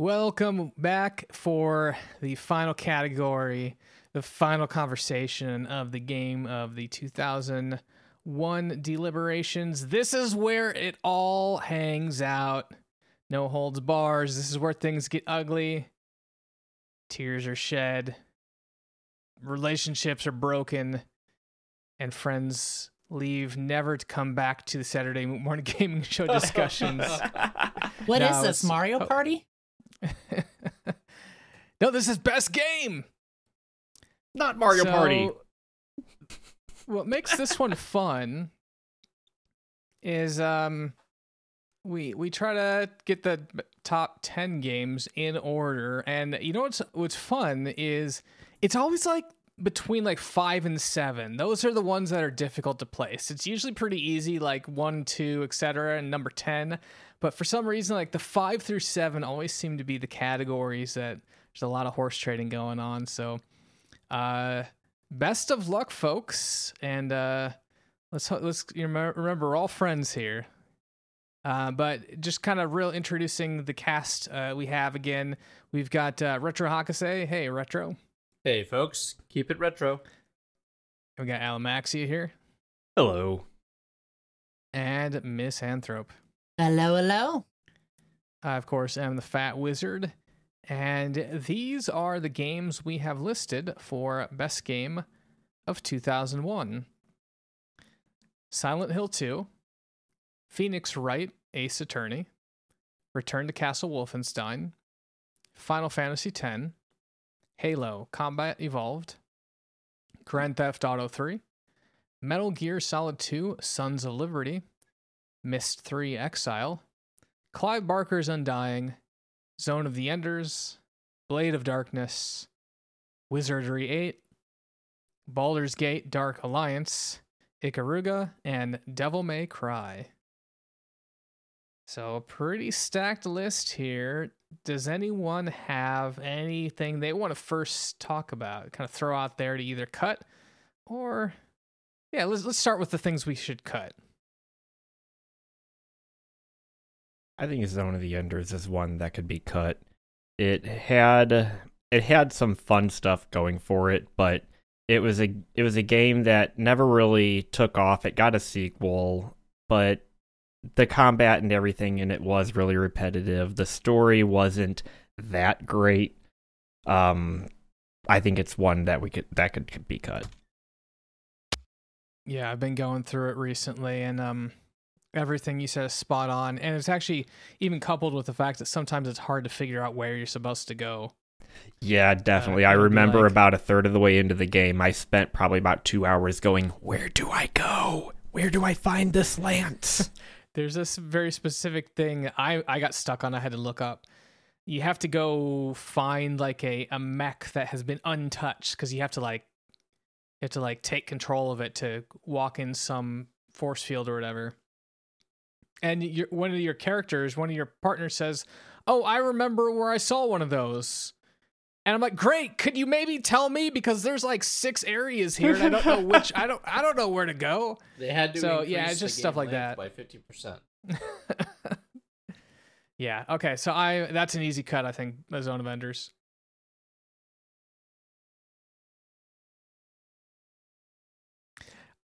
Welcome back for the final category, the final conversation of the game of the 2001 deliberations. This is where it all hangs out. No holds bars. This is where things get ugly. Tears are shed. Relationships are broken. And friends leave never to come back to the Saturday morning gaming show discussions. What is No, this, it's- Mario oh. Party? no, this is best game. Not Mario So, Party. What makes this one fun is um we we try to get the top 10 games in order and you know what's what's fun is it's always like between like 5 and 7 those are the ones that are difficult to place. It's usually pretty easy like 1 2 etc and number 10 but for some reason like the 5 through 7 always seem to be the categories that there's a lot of horse trading going on. So uh best of luck folks. And uh let's let's remember, remember we're all friends here. Uh, but just kind of real introducing the cast uh, we have again we've got uh, retro hakase. Hey retro Hey, folks, keep it retro. we got alamaxia here Hello. and miss anthrope Hello, hello. I, of course, am the Fat Wizard. And these are the games we have listed for Best Game of 2001 Silent Hill 2, Phoenix Wright Ace Attorney, Return to Castle Wolfenstein, Final Fantasy X, Halo Combat Evolved, Grand Theft Auto 3, Metal Gear Solid 2 Sons of Liberty, Myst 3 Exile, Clive Barker's Undying, Zone of the Enders, Blade of Darkness, Wizardry 8, Baldur's Gate Dark Alliance, Ikaruga, and Devil May Cry. So, a pretty stacked list here. Does anyone have anything they want to first talk about? Kind of throw out there to either cut or. Yeah, let's, let's start with the things we should cut. I think Zone of the Enders is one that could be cut. It had it had some fun stuff going for it, but it was a it was a game that never really took off. It got a sequel, but the combat and everything and it was really repetitive. The story wasn't that great. Um I think it's one that we could that could be cut. Yeah, I've been going through it recently, and um, everything you said is spot on. And it's actually even coupled with the fact that sometimes it's hard to figure out where you're supposed to go. Yeah, definitely. I remember like- about a third of the way into the game, I spent probably about two hours going, Where do I go? Where do I find this lance? There's this very specific thing I I got stuck on. I had to look up. You have to go find like a a mech that has been untouched because you have to like you have to like take control of it to walk in some force field or whatever. And your one of your characters, one of your partners says, "Oh, I remember where I saw one of those." And I'm like, "Great, could you maybe tell me because there's like six areas here and I don't know which I don't I don't know where to go." They had to So, yeah, it's just stuff like that. by fifty percent. yeah. Okay. So I that's an easy cut. I think the Zone of Enders.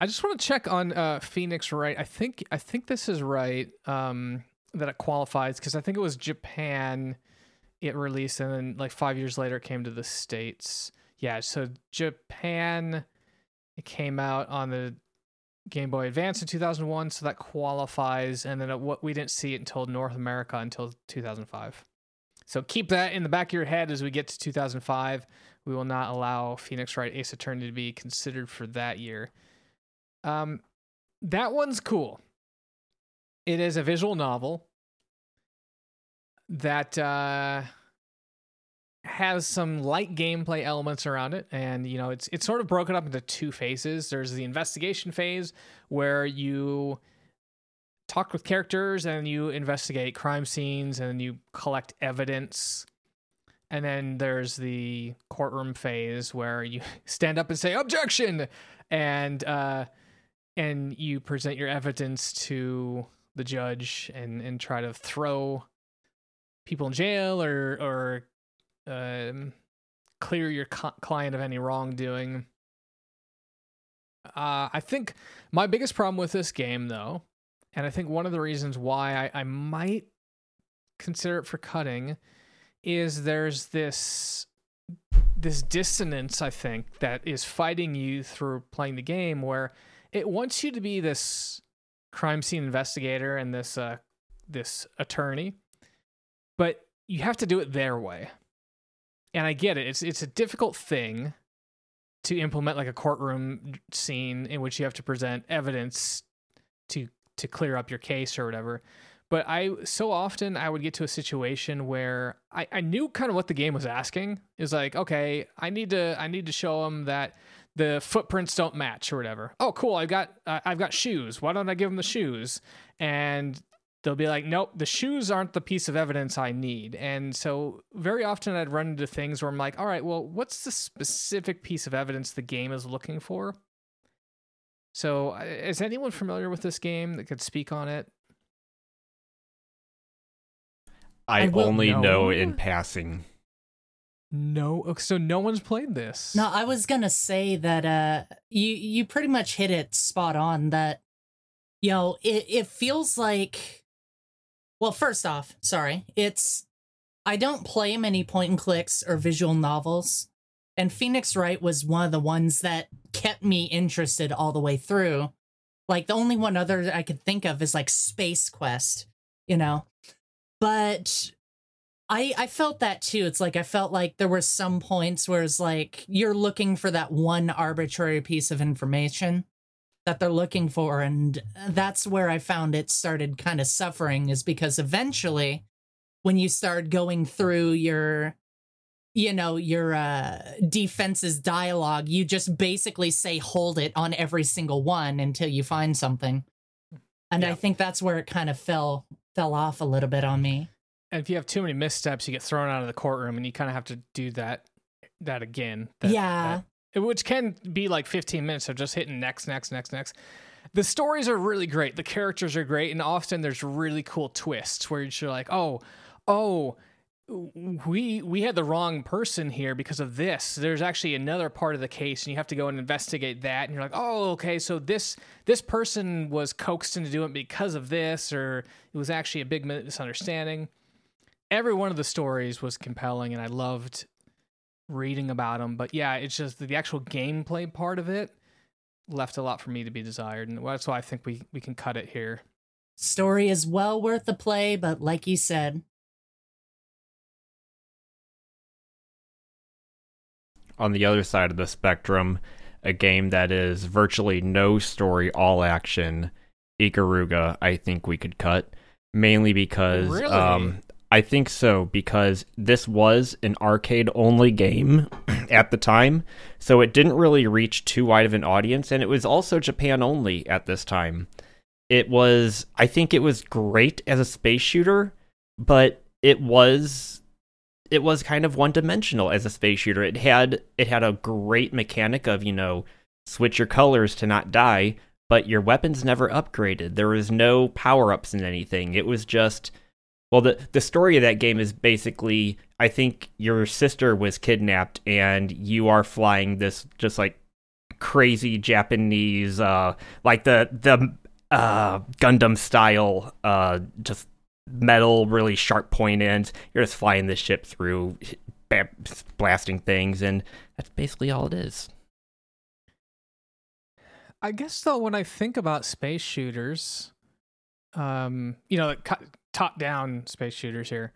I just want to check on uh, Phoenix Wright I think I think this is right. Um, that it qualifies because I think it was Japan. It released and then like five years later it came to the states. Yeah. So Japan. It came out on the Game Boy Advance in 2001, so that qualifies. And then what we didn't see it until North America until 2005. So keep that in the back of your head as we get to 2005. We will not allow Phoenix Wright Ace Attorney to be considered for that year. Um, that one's cool. It is a visual novel that uh, has some light gameplay elements around it and you know it's it's sort of broken up into two phases. There's the investigation phase where you talk with characters and you investigate crime scenes and you collect evidence. And then there's the courtroom phase where you stand up and say objection! And uh and you present your evidence to the judge and and try to throw people in jail or or um, clear your co- client of any wrongdoing. Uh, I think my biggest problem with this game, though, and I think one of the reasons why I, I might consider it for cutting, is there's this this dissonance. I think that is fighting you through playing the game, where it wants you to be this crime scene investigator and this uh, this attorney, but you have to do it their way. And I get it. It's it's a difficult thing to implement like a courtroom scene in which you have to present evidence to to clear up your case or whatever. But I so often I would get to a situation where I, I knew kind of what the game was asking. Is like, okay, I need to I need to show them that the footprints don't match or whatever. Oh, cool! I've got uh, I've got shoes. Why don't I give them the shoes? And they'll be like, nope, the shoes aren't the piece of evidence I need. And so very often I'd run into things where I'm like, all right, well, what's the specific piece of evidence the game is looking for? So uh, is anyone familiar with this game that could speak on it? I, I only No. know in passing. No. So no one's played this. No, I was gonna say that uh you you pretty much hit it spot on that you know, it, it feels like well, first off, sorry, it's I don't play many point and clicks or visual novels, and Phoenix Wright was one of the ones that kept me interested all the way through. Like the only one other I could think of is like Space Quest, you know. But I I felt that too. It's like I felt like there were some points where it's like you're looking for that one arbitrary piece of information that they're looking for and that's where I found it started kind of suffering is because eventually when you start going through your you know your uh defense's dialogue you just basically say hold it on every single one until you find something. And i think that's where it kind of fell fell off a little bit on me. And if you have too many missteps, you get thrown out of the courtroom, and you kind of have to do that that again. That- yeah. that- which can be like 15 minutes of just hitting next, next, next, next. The stories are really great. The characters are great, and often there's really cool twists where you're like, oh, oh. We we had the wrong person here because of this. There's actually another part of the case, and you have to go and investigate that. And you're like, oh, okay, so this this person was coaxed into doing it because of this, or it was actually a big misunderstanding every one of the stories was compelling and I loved reading about them. But yeah, it's just the actual gameplay part of it left a lot for me to be desired, and that's why I think we we can cut it here. story is well worth the play but like you said On the other side of the spectrum, a game that is virtually no story, all action, Ikaruga, I think we could cut. Mainly because Really? um I think so because this was an arcade only game at the time, so it didn't really reach too wide of an audience and it was also Japan only at this time. It was I think it was great as a space shooter, but it was it was kind of one dimensional as a space shooter. It had it had a great mechanic of, you know, switch your colors to not die, but your weapons never upgraded. There was no power-ups in anything. It was just well the the story of that game is basically I think your sister was kidnapped and you are flying this just like crazy Japanese uh like the the uh Gundam style uh just metal really sharp point ends. You're just flying this ship through blasting things and that's basically all it is. I guess though, when I think about space shooters, um, you know, top down space shooters here,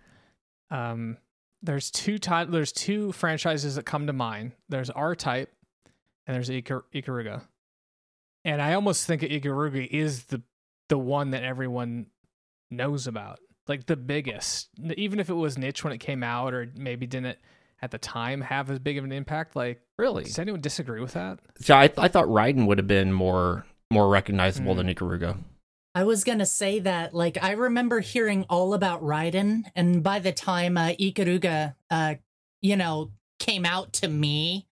um, there's two ty- there's two franchises that come to mind. There's R Type, and there's Ikar- Ikaruga, and I almost think Ikaruga is the the one that everyone knows about, like the biggest. Even if it was niche when it came out, or maybe didn't at the time have as big of an impact. Like, really does anyone disagree with that? Yeah, I, I thought Raiden would have been more more recognizable Mm. than Ikaruga I was gonna say that, like, I remember hearing all about Raiden, and by the time uh, Ikaruga, uh, you know, came out to me,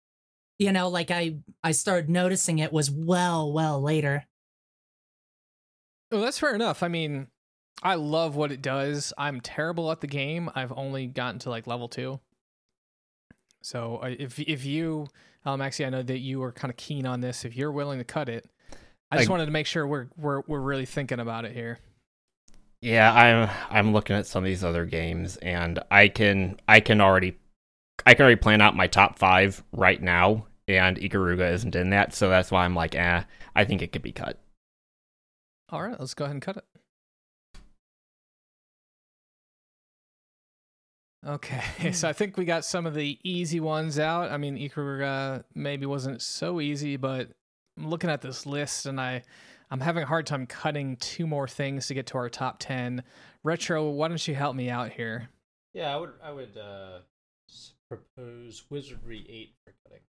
you know, like I, I started noticing it was well, well later. Well, that's fair enough. I mean, I love what it does. I'm terrible at the game. I've only gotten to like level two. So if if you, um, actually, I know that you were kind of keen on this. If you're willing to cut it, I just wanted to make sure we're we're we're really thinking about it here. Yeah, I'm I'm looking at some of these other games and I can I can already I can already plan out my top 5 right now and Ikaruga isn't in that, so that's why I'm like, "Eh, I think it could be cut." All right, let's go ahead and cut it. Okay, so I think we got some of the easy ones out. I mean, Ikaruga maybe wasn't so easy, but I'm looking at this list and I, I'm having a hard time cutting two more things to get to our top ten. Retro, why don't you help me out here? Yeah, I would I would uh, propose Wizardry eight for cutting.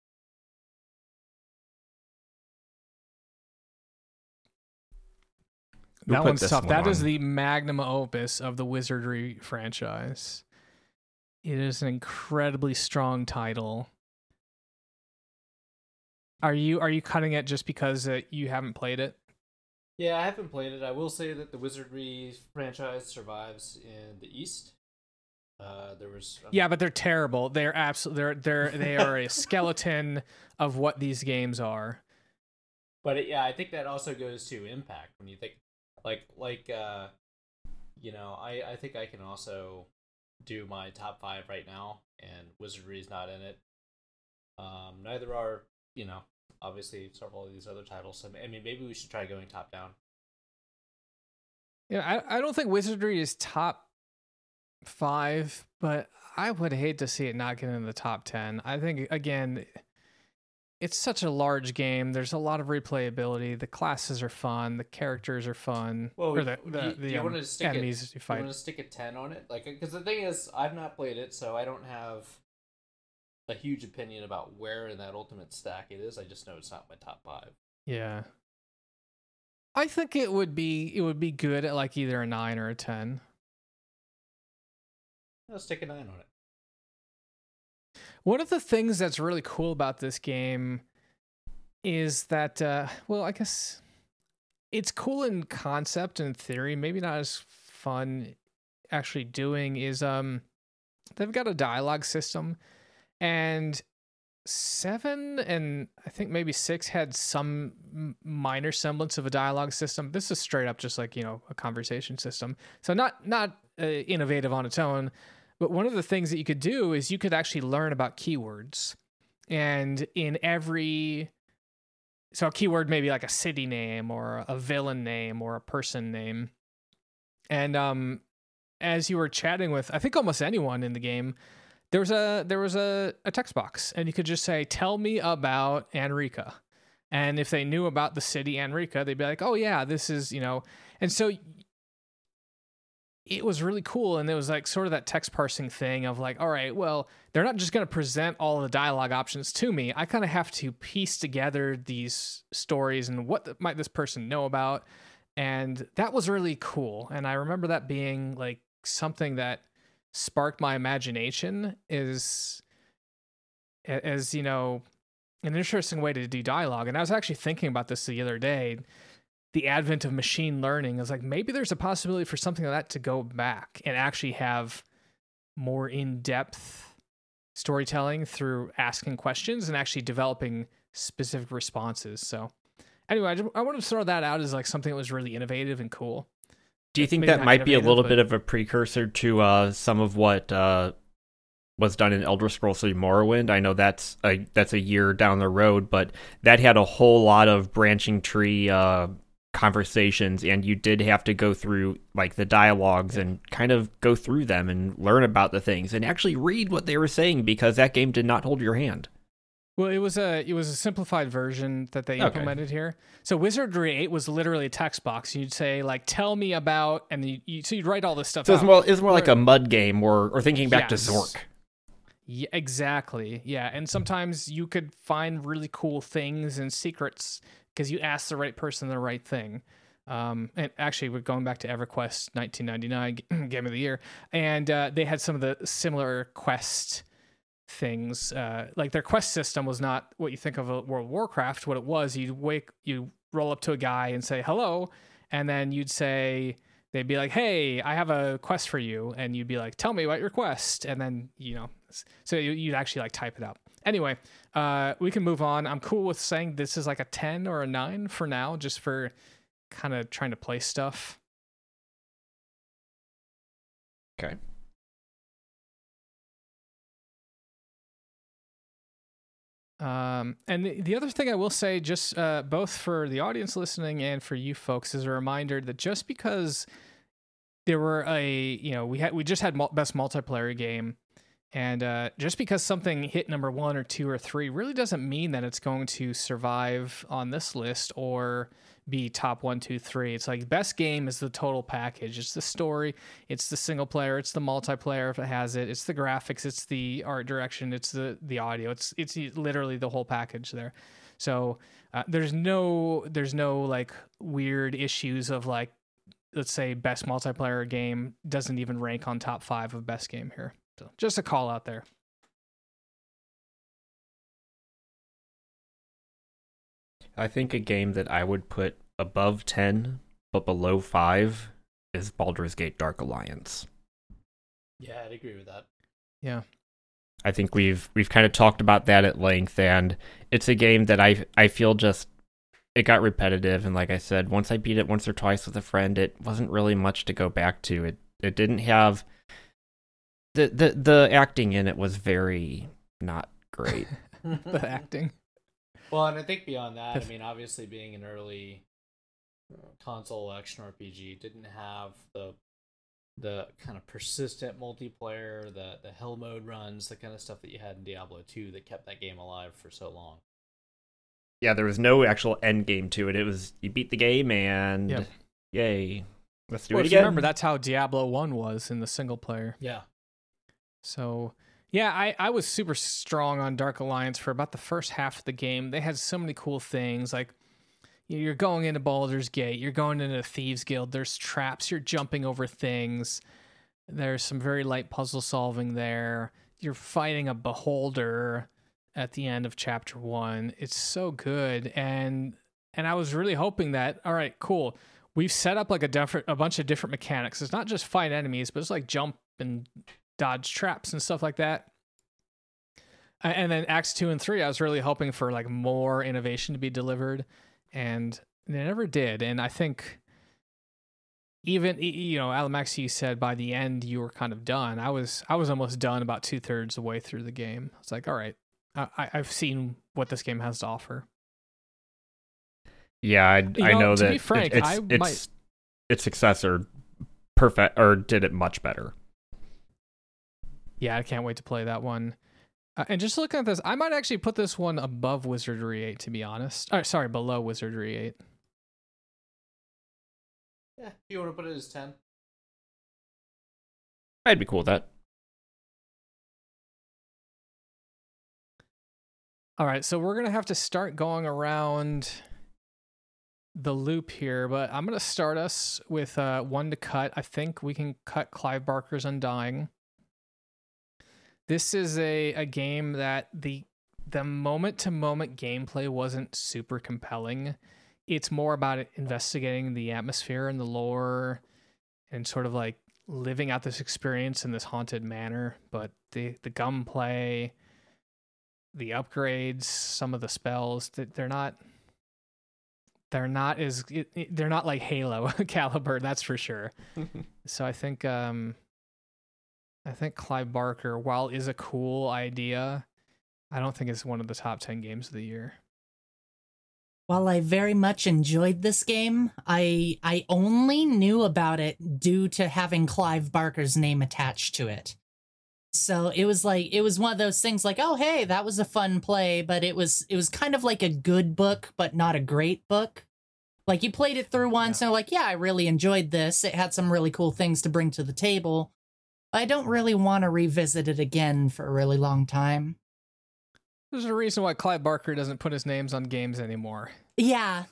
Who that put one's tough. one That is on? the magnum opus of the Wizardry franchise. It is an incredibly strong title. Are you are you cutting it just because uh, you haven't played it? Yeah, I haven't played it. I will say that the Wizardry franchise survives in the East. Uh, there was um, Yeah, but they're terrible. They're absolutely they're they're they are a skeleton of what these games are. but it, yeah, I think that also goes to impact when you think like like uh, you know, I I think I can also do my top five right now, and Wizardry is not in it. Um, neither are you know obviously several of these other titles. So I mean, maybe we should try going top down. Yeah, I I don't think Wizardry is top five, but I would hate to see it not get in the top ten. I think again, it's such a large game. There's a lot of replayability. The classes are fun. The characters are fun. Well, or the the, you- the you um, wanna stick it- enemies you Do you want to stick a 10 on it? Like, because the thing is, I've not played it, so I don't have a huge opinion about where in that ultimate stack it is. I just know it's not my top five. Yeah. I think it would be it would be good at like either a nine or a ten. Let's take a 9 on it. One of the things that's really cool about this game is that, uh, well, I guess it's cool in concept and theory, maybe not as fun actually doing. Is um, they've got a dialogue system, and seven and I think maybe six had some minor semblance of a dialogue system. This is straight up just like you know a conversation system. So not not uh, innovative on its own, but one of the things that you could do is you could actually learn about keywords, and in every so a keyword maybe like a city name or a villain name or a person name, and um as you were chatting with I think almost anyone in the game there was a there was a, a text box and you could just say tell me about Arnika and if they knew about the city Arnika they'd be like oh yeah this is you know. And so it was really cool and it was like sort of that text parsing thing of like all right well they're not just going to present all the dialogue options to me. I kind of have to piece together these stories and what might this person know about. And that was really cool and i remember that being like something that sparked my imagination is as you know an interesting way to do dialogue. And i was actually thinking about this the other day. The advent of machine learning is like maybe there's a possibility for something like that to go back and actually have more in-depth storytelling through asking questions and actually developing specific responses. So anyway i, just, I wanted to throw that out as like something that was really innovative and cool Do you think that might be a little but- bit of a precursor to uh, some of what uh, was done in Elder Scrolls 3 Morrowind? I know that's a that's a year down the road, but that had a whole lot of branching tree uh, conversations, and you did have to go through like the dialogues and kind of go through them and learn about the things and actually read what they were saying because that game did not hold your hand. Well, it was a it was a simplified version that they Okay. implemented here. So Wizardry 8 was literally a text box. You'd say like, "Tell me about," and you, you so you'd write all this stuff. So it's more it's more like a mud game, or or thinking back Yes. to Zork. Yeah, exactly. Yeah, and sometimes you could find really cool things and secrets because you asked the right person the right thing. Um, and actually, we're going back to EverQuest 1999 Game of the Year, and uh, they had some of the similar quest things. Uh, like their quest system was not what you think of a World of Warcraft. What it was, you'd wake, you roll up to a guy and say hello, and then you'd say they'd be like, "Hey, I have a quest for you," and you'd be like, "Tell me about your quest," and then you know, so you- you'd actually like type it out. Anyway, uh, we can move on. I'm cool with saying this is like a ten or a nine for now, just for kind of trying to play stuff. Okay. Um, and the, the other thing I will say, just uh, both for the audience listening and for you folks, is a reminder that just because there were a, you know, we had we just had best multiplayer game, and uh, just because something hit number one or two or three really doesn't mean that it's going to survive on this list or be top one, two, three. It's like best game is the total package. It's the story, it's the single player, it's the multiplayer if it has it, it's the graphics, it's the art direction, it's the the audio. It's it's literally the whole package there. So uh, there's no there's no like weird issues of like let's say best multiplayer game doesn't even rank on top five of best game here. So just a call out there. I think a game that I would put above 10 but below 5 is Baldur's Gate Dark Alliance. Yeah, I'd agree with that. Yeah. I think we've we've kind of talked about that at length and it's a game that I I feel just it got repetitive and like I said once I beat it once or twice with a friend it wasn't really much to go back to. It it didn't have the the the acting in it was very not great. the acting. Well, and I think beyond that, I mean, obviously being an early uh, console action RPG didn't have the the kind of persistent multiplayer, the the hell mode runs, the kind of stuff that you had in Diablo 2 that kept that game alive for so long. yeah, there was no actual end game to it. It was you beat the game and Yep. yay. Let's do Well, it if you again. remember, that's how Diablo One was in the single player. Yeah. So yeah, I, I was super strong on Dark Alliance for about the first half of the game. They had so many cool things like you're going into Baldur's Gate, you're going into Thieves Guild, there's traps, you're jumping over things. There's some very light puzzle solving there. You're fighting a beholder at the end of chapter 1. It's so good and and I was really hoping that all right, cool. We've set up like a different a bunch of different mechanics. It's not just fight enemies, but it's like jump and dodge traps and stuff like that. And then acts two and three, I was really hoping for like more innovation to be delivered, and they never did. And I think even you know, Alamax, you said by the end you were kind of done. I was I was almost done about two thirds of the way through the game. It's like, all right, I, I've seen what this game has to offer. Yeah, I, You I know, know to that be it- it's I it's might- its successor perfect or did it much better. Yeah, I can't wait to play that one. Uh, and just looking at this, I might actually put this one above Wizardry 8, to be honest. Or, sorry, below Wizardry 8. Yeah. You want to put it as 10? I'd be cool with that. All right, so we're going to have to start going around the loop here, but I'm going to start us with uh, one to cut. I think we can cut Clive Barker's Undying. This is a, a game that the the moment to moment gameplay wasn't super compelling. It's more about investigating the atmosphere and the lore and sort of like living out this experience in this haunted manner. But the the gunplay, the upgrades, some of the spells, th- they're not they're not as they're not like Halo caliber, that's for sure. So I think um I think Clive Barker, while is a cool idea, I don't think it's one of the top 10 games of the year. While I very much enjoyed this game, I I only knew about it due to having Clive Barker's name attached to it. So it was like it was one of those things like, oh hey, that was a fun play, but it was it was kind of like a good book, but not a great book. Like you played it through once and like, yeah, I really enjoyed this. It had some really cool things to bring to the table. I don't really want to revisit it again for a really long time. There's a reason why Clive Barker doesn't put his names on games anymore. Yeah,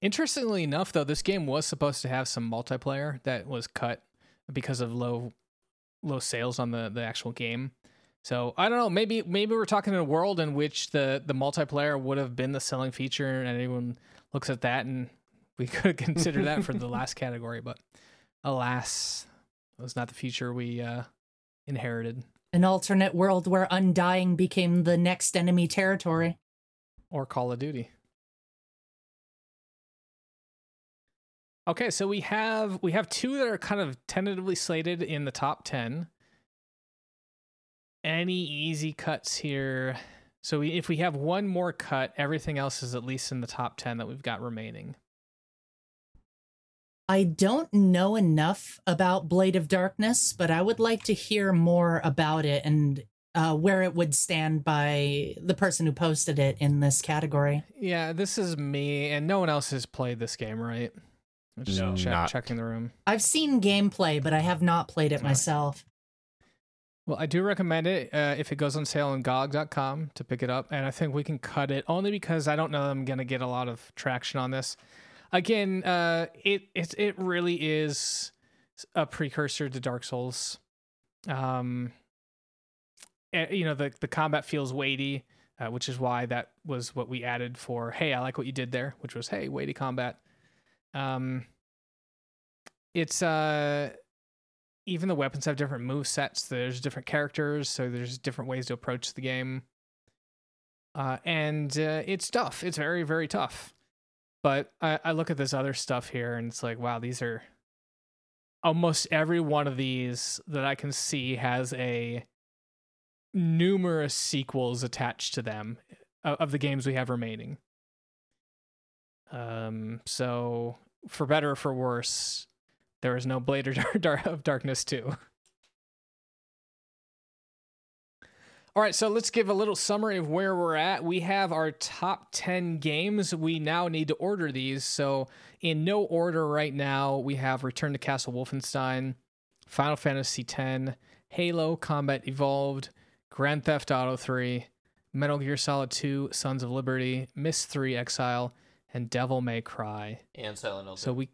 Interestingly enough, though, this game was supposed to have some multiplayer that was cut because of low low sales on the, the actual game. So I don't know. Maybe maybe we're talking in a world in which the the multiplayer would have been the selling feature, and anyone looks at that and we could consider that for the last category, but alas, was not the future we uh, inherited An alternate world where undying became the next enemy territory. or Call of Duty. Okay, so we have we have two that are kind of tentatively slated in the top 10. Any easy cuts here? So we, if we have one more cut, everything else is at least in the top 10 that we've got remaining. I don't know enough about Blade of Darkness, but I would like to hear more about it and uh, where it would stand by the person who posted it in this category. Yeah, this is me, and no one else has played this game, right? I'm Just No, check, not. checking the room. I've seen gameplay, but I have not played it Alright. myself. Well, I do recommend it uh, if it goes on sale on GOG.com to pick it up, and I think we can cut it only because I don't know I'm gonna get a lot of traction on this. Again, uh, it it it really is a precursor to Dark Souls. Um, eh, you know the the combat feels weighty, uh, which is why that was what we added for. Hey, I like what you did there, which was hey weighty combat. Um, it's uh even the weapons have different move sets. There's different characters, so there's different ways to approach the game. Uh, and uh, it's tough. It's very, very tough. But I, I look at this other stuff here, and it's like, wow, these are almost every one of these that I can see has a numerous sequels attached to them of, of the games we have remaining. Um, so for better or for worse, there is no Blade Dar- Dar- of Darkness 2. All right, so let's give a little summary of where we're at. We have our top 10 games. We now need to order these. So, in no order right now, we have Return to Castle Wolfenstein, Final Fantasy X, Halo Combat Evolved, Grand Theft Auto 3, Metal Gear Solid 2, Sons of Liberty, Myst 3 Exile, and Devil May Cry. And Silent Hill. So we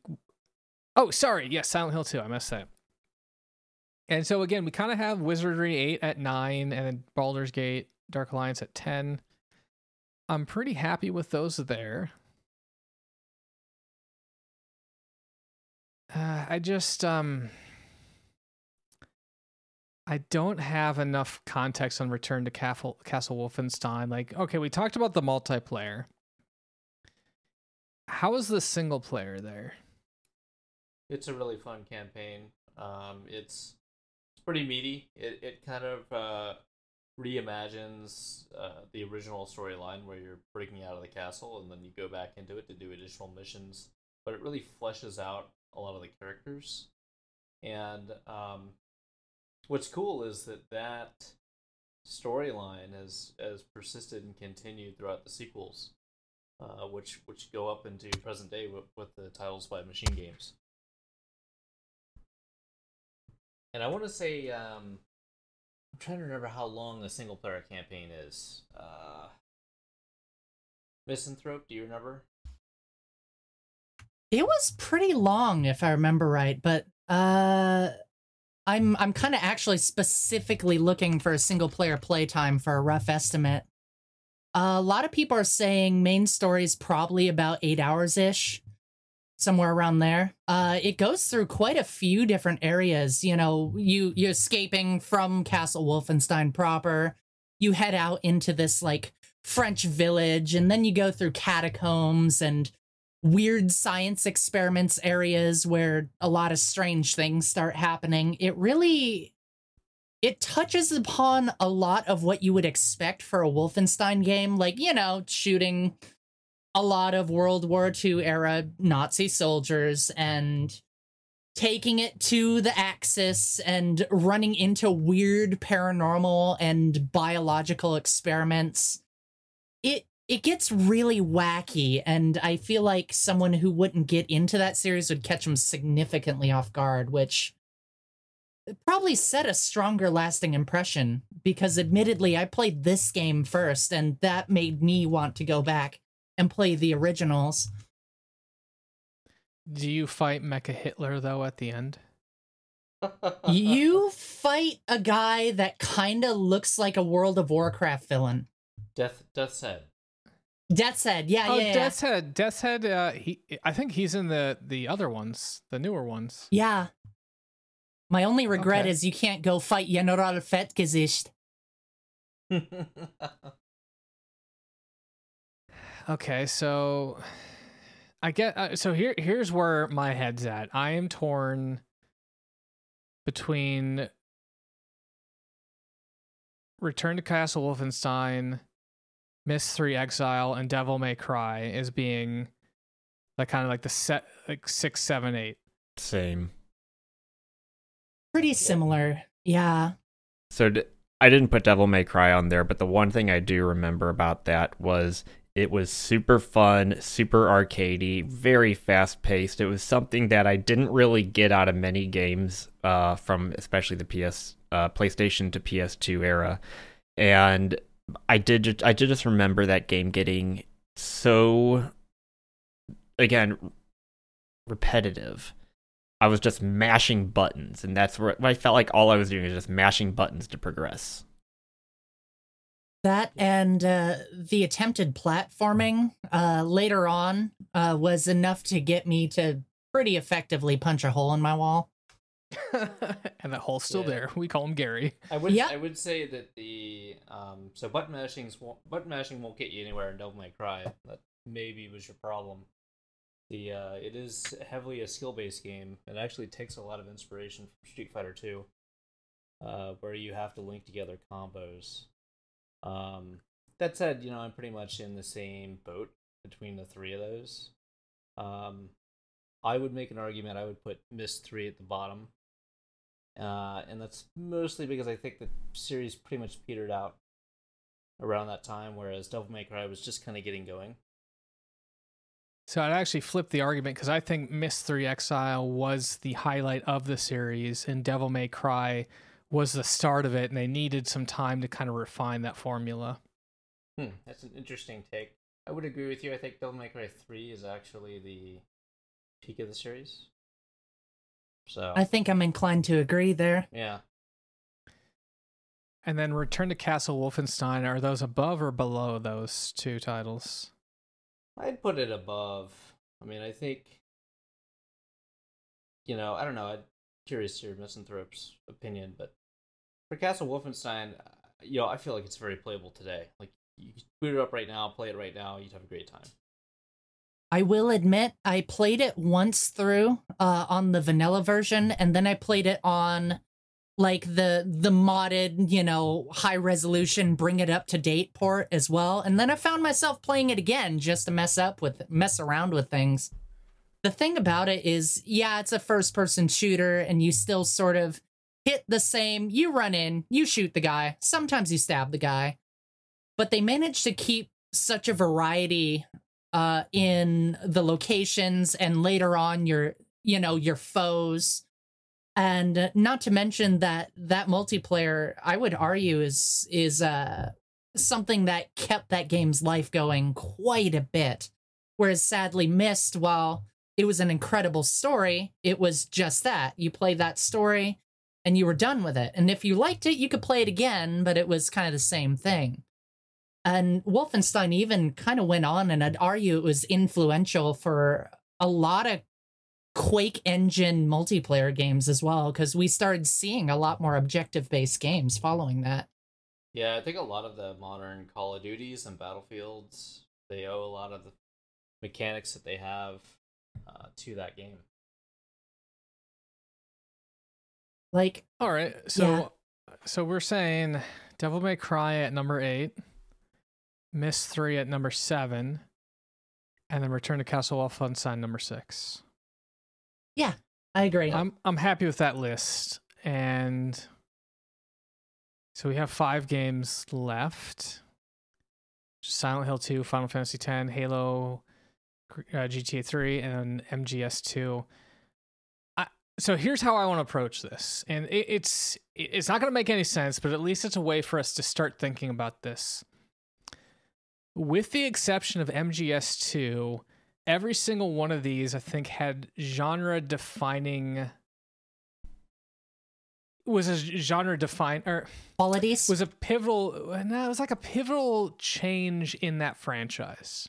Oh, sorry. Yes, Silent Hill 2. I messed that. And so again, we kind of have Wizardry 8 at 9 and then Baldur's Gate Dark Alliance at 10. I'm pretty happy with those there. Uh, I just um I don't have enough context on Return to Castle Castle Wolfenstein. Like, okay, we talked about the multiplayer. How is the single player there? It's a really fun campaign. Um, it's it's pretty meaty. It it kind of uh, reimagines uh, the original storyline where you're breaking out of the castle and then you go back into it to do additional missions. But it really fleshes out a lot of the characters. And um, what's cool is that that storyline has has persisted and continued throughout the sequels, uh, which which go up into present day with, with the titles by Machine Games. And I want to say, um, I'm trying to remember how long the single player campaign is. Uh, MissAnthrope, do you remember? It was pretty long, if I remember right, but uh, I'm I'm kind of actually specifically looking for a single player playtime for a rough estimate. a lot of people are saying main story is probably about eight hours ish, somewhere around there. Uh, it goes through quite a few different areas. You know, you you're escaping from Castle Wolfenstein proper. You head out into this like French village, and then you go through catacombs and weird science experiments areas where a lot of strange things start happening. It really it touches upon a lot of what you would expect for a Wolfenstein game, like, you know, shooting a lot of World War II era Nazi soldiers and taking it to the Axis and running into weird paranormal and biological experiments. It it gets really wacky and I feel like someone who wouldn't get into that series would catch them significantly off guard, which probably set a stronger lasting impression because admittedly I played this game first and that made me want to go back and play the originals. Do you fight Mecha Hitler though at the end? you fight a guy that kind of looks like a World of Warcraft villain. Death Deathshead. Death's Head. Yeah, oh, yeah, yeah. Death's Head. Deathshead. Uh, he. I think he's in the the other ones, the newer ones. Yeah. My only regret Okay. is you can't go fight General Fettgesicht. Okay, so I get. Uh, so here, here's where my head's at. I am torn between Return to Castle Wolfenstein, Myst Three Exile, and Devil May Cry as being like kind of like the set like six, seven, eight. Same. Pretty similar. Yeah. So d- I didn't put Devil May Cry on there, but the one thing I do remember about that was it was super fun, super arcadey, very fast paced. It was something that I didn't really get out of many games, uh, from especially the PS, uh, PlayStation to PS2 era, and I did ju- I did just remember that game getting so again repetitive. I was just mashing buttons, and that's what I felt like all I was doing was just mashing buttons to progress. That and uh, the attempted platforming uh, later on uh, was enough to get me to pretty effectively punch a hole in my wall. and that hole's still Yeah. there. We call him Gary. I would Yeah. I would say that the um so button mashing's won't- button mashing won't get you anywhere in Devil May Cry. That maybe was your problem. The uh, it is heavily a skill based game. It actually takes a lot of inspiration from Street Fighter Two, uh, where you have to link together combos. Um, that said, you know I'm pretty much in the same boat between the three of those. Um, I would make an argument. I would put Myst Three at the bottom uh, and that's mostly because I think the series pretty much petered out around that time, whereas Devil May Cry was just kind of getting going. So I'd actually flip the argument because I think Myst Three Exile was the highlight of the series, and Devil May Cry was the start of it, and they needed some time to kind of refine that formula. Hmm, that's an interesting take. I would agree with you. I think Devil May Cry Three is actually the peak of the series. So I think I'm inclined to agree there. yeah, And then Return to Castle Wolfenstein are those above or below those two titles? I'd put it above. I mean, I think you know, I don't know. Curious your MissAnthrope's opinion, but for Castle Wolfenstein, uh, you know, I feel like it's very playable today. Like you boot it up right now, play it right now, you'd have a great time. I will admit I played it once through uh, on the vanilla version, and then I played it on like the the modded, you know, high resolution, bring it up to date port as well. And then I found myself playing it again just to mess up with mess around with things. The thing about it is, yeah, it's a first person shooter, and you still sort of hit the same. You run in, you shoot the guy. Sometimes you stab the guy, but they managed to keep such a variety uh in the locations and later on your you know your foes and not to mention that that multiplayer i would argue is is uh something that kept that game's life going quite a bit whereas sadly Myst while it was an incredible story. It was just that. You played that story and you were done with it. And if you liked it you could play it again but it was kind of the same thing. And Wolfenstein even kind of went on, and I'd argue it was influential for a lot of Quake engine multiplayer games as well, because we started seeing a lot more objective based games following that. Yeah, I think a lot of the modern Call of Duties and Battlefields they owe a lot of the mechanics that they have uh, to that game. Like, All right, so so we're saying Devil May Cry at number eight, Myst Three at number seven, and then Return to Castle Wolfenstein number six. Yeah, I agree. I'm I'm happy with that list, and so we have five games left: Silent Hill Two, Final Fantasy X, Halo, uh, GTA Three, and MGS Two. So here's how I want to approach this, and it, it's it's not going to make any sense, but at least it's a way for us to start thinking about this. With the exception of MGS Two, every single one of these I think had genre defining was a genre define or Qualities. was a pivotal no it was like a pivotal change in that franchise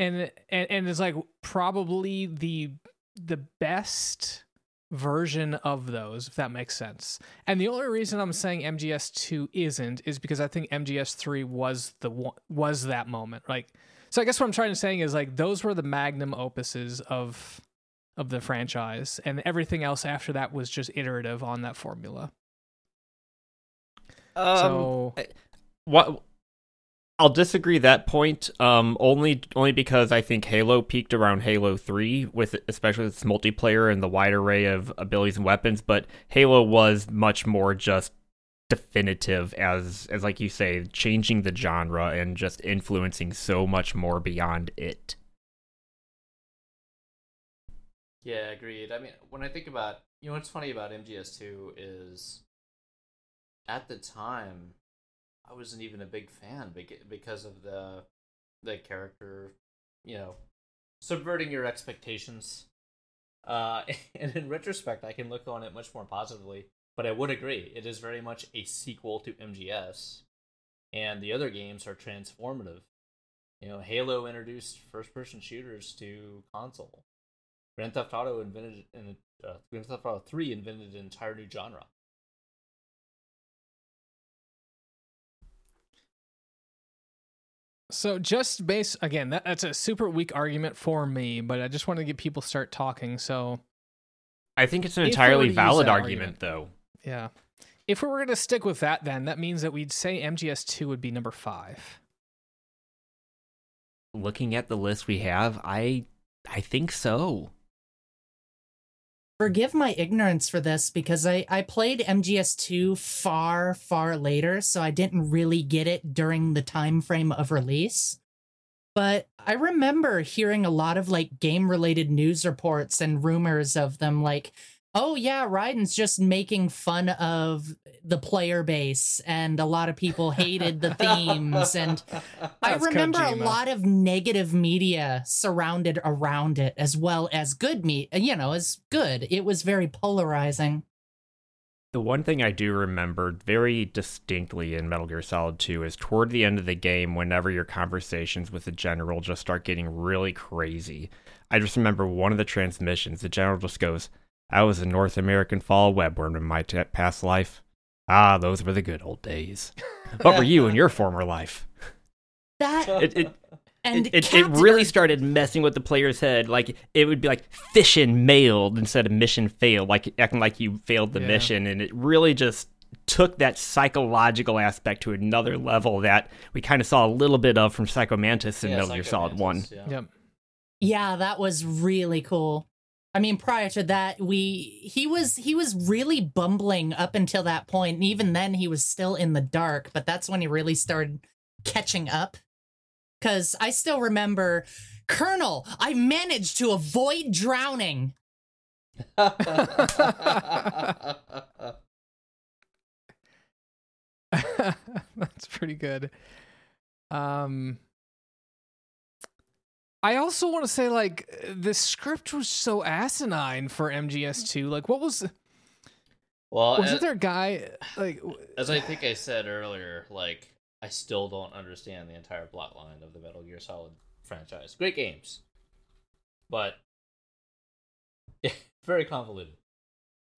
and and, and it's like probably the the best version of those if that makes sense. And the only reason i'm saying mgs2 isn't is because i think mgs3 was the one was that moment. Like so i guess what i'm trying to say is like those were the magnum opuses of of the franchise and everything else after that was just iterative on that formula. Um, so what I'll disagree that point. Um, only only because I think Halo peaked around Halo Three, with especially its multiplayer and the wide array of abilities and weapons. But Halo was much more just definitive as as like you say, changing the genre and just influencing so much more beyond it. Yeah, agreed. I mean, when I think about, you know, what's funny about MGS2 is at the time, I wasn't even a big fan because of the the character, you know, subverting your expectations. Uh, and in retrospect, I can look on it much more positively. But I would agree, it is very much a sequel to MGS, and the other games are transformative. You know, Halo introduced first-person shooters to console. Grand Theft Auto invented uh, Grand Theft Auto 3 invented an entire new genre. So just base again, that, that's a super weak argument for me, but I just want to get people start talking. So I think it's an entirely were to use valid argument, argument. though. yeah, if we were going to stick with that, then that means that we'd say MGS two would be number five. Looking at the list we have, I I think so. Forgive my ignorance for this because I, I played MGS2 far, far later, so I didn't really get it during the time frame of release. But I remember hearing a lot of like game related news reports and rumors of them like, oh yeah, Raiden's just making fun of the player base, and a lot of people hated the themes and I That's remember a lot of negative media surrounded around it, as well as good meat. You know, as good. It was very polarizing. The one thing I do remember very distinctly in Metal Gear Solid 2 is toward the end of the game, whenever your conversations with the general just start getting really crazy. I just remember one of the transmissions, the general just goes, I was a North American fall webworm in my t- past life. Ah, those were the good old days. what were you in your former life? That It, it, and it, it, it really started messing with the player's head. Like it would be like fission mailed instead of mission failed, like acting like you failed the Yeah. mission, and it really just took that psychological aspect to another level that we kind of saw a little bit of from Psycho Mantis in Yeah, Metal Gear Solid One. Yeah. Yep. Yeah, that was really cool. I mean, prior to that, we he was he was really bumbling up until that point, and even then he was still in the dark. But that's when he really started catching up. Cause I still remember, Colonel, I managed to avoid drowning. That's pretty good. Um I also want to say like the script was so asinine for MGS2. Like what was well, was a- it their guy like as I think I said earlier, like I still don't understand the entire plot line of the Metal Gear Solid franchise. Great games, but very convoluted.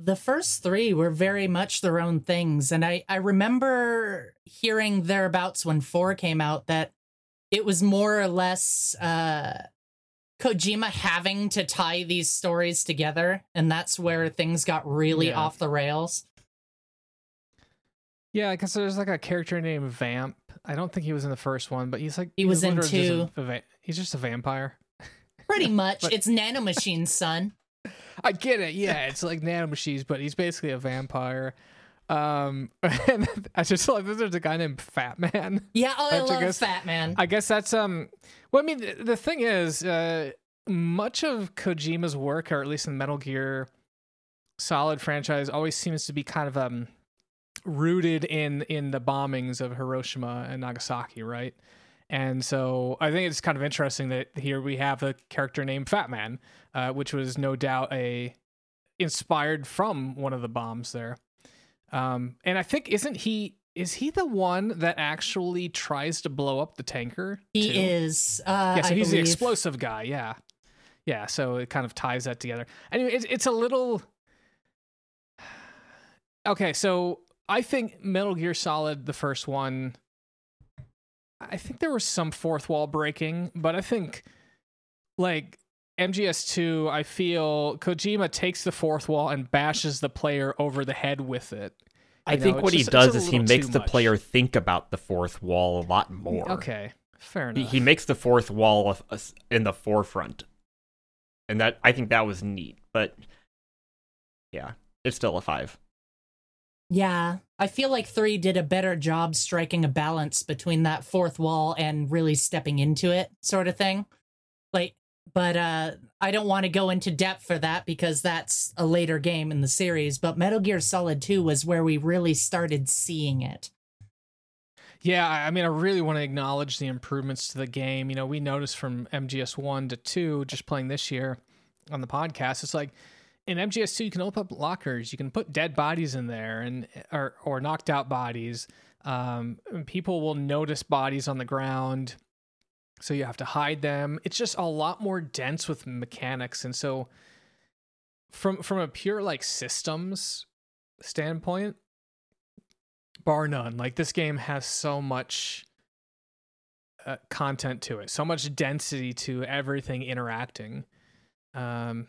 the first three were very much their own things and i i remember hearing thereabouts when four came out that it was more or less uh kojima having to tie these stories together and that's where things got really Yeah. off the rails Yeah, because there's like a character named Vamp. I don't think he was in the first one, but he's like He was in just two. a va- he's just a vampire. pretty much But- it's nanomachine son I get it. Yeah, it's like nanomachines, but he's basically a vampire. Um, and I just like that there's a guy named Fat Man. yeah oh i Which I love guess- fat man I guess that's um. Well, I mean, the, the thing is, uh, much of Kojima's work, or at least in the Metal Gear Solid franchise, always seems to be kind of um rooted in in the bombings of Hiroshima and Nagasaki, right? And so I think it's kind of interesting that here we have a character named Fat Man, uh, which was no doubt a inspired from one of the bombs there. Um, and I think isn't he is he the one that actually tries to blow up the tanker? He too? is. Uh, Yeah, so I he's the explosive guy. Yeah, yeah. So it kind of ties that together. Anyway, it's it's a little. Okay, so I think Metal Gear Solid, the first one. I think there was some fourth wall breaking, but I think, like MGS2, I feel Kojima takes the fourth wall and bashes the player over the head with it. I You know, think it's what just- he does is he makes the much. player think about the fourth wall a lot more. Okay, fair enough. he makes the fourth wall in the forefront, and that I think that was neat. But yeah, it's still a five. Yeah, I feel like three did a better job striking a balance between that fourth wall and really stepping into it, sort of thing. Like, but uh, I don't want to go into depth for that because that's a later game in the series. But Metal Gear Solid 2 was where we really started seeing it. Yeah, I mean, I really want to acknowledge the improvements to the game. You know, we noticed from MGS one to two, just playing this year on the podcast. It's like in MGS two, you can open up lockers, you can put dead bodies in there, and or or knocked out bodies. Um, people will notice bodies on the ground, so you have to hide them. It's just a lot more dense with mechanics, and so from from a pure like systems standpoint bar none. Like this game has so much uh, content to it, so much density to everything interacting. Um,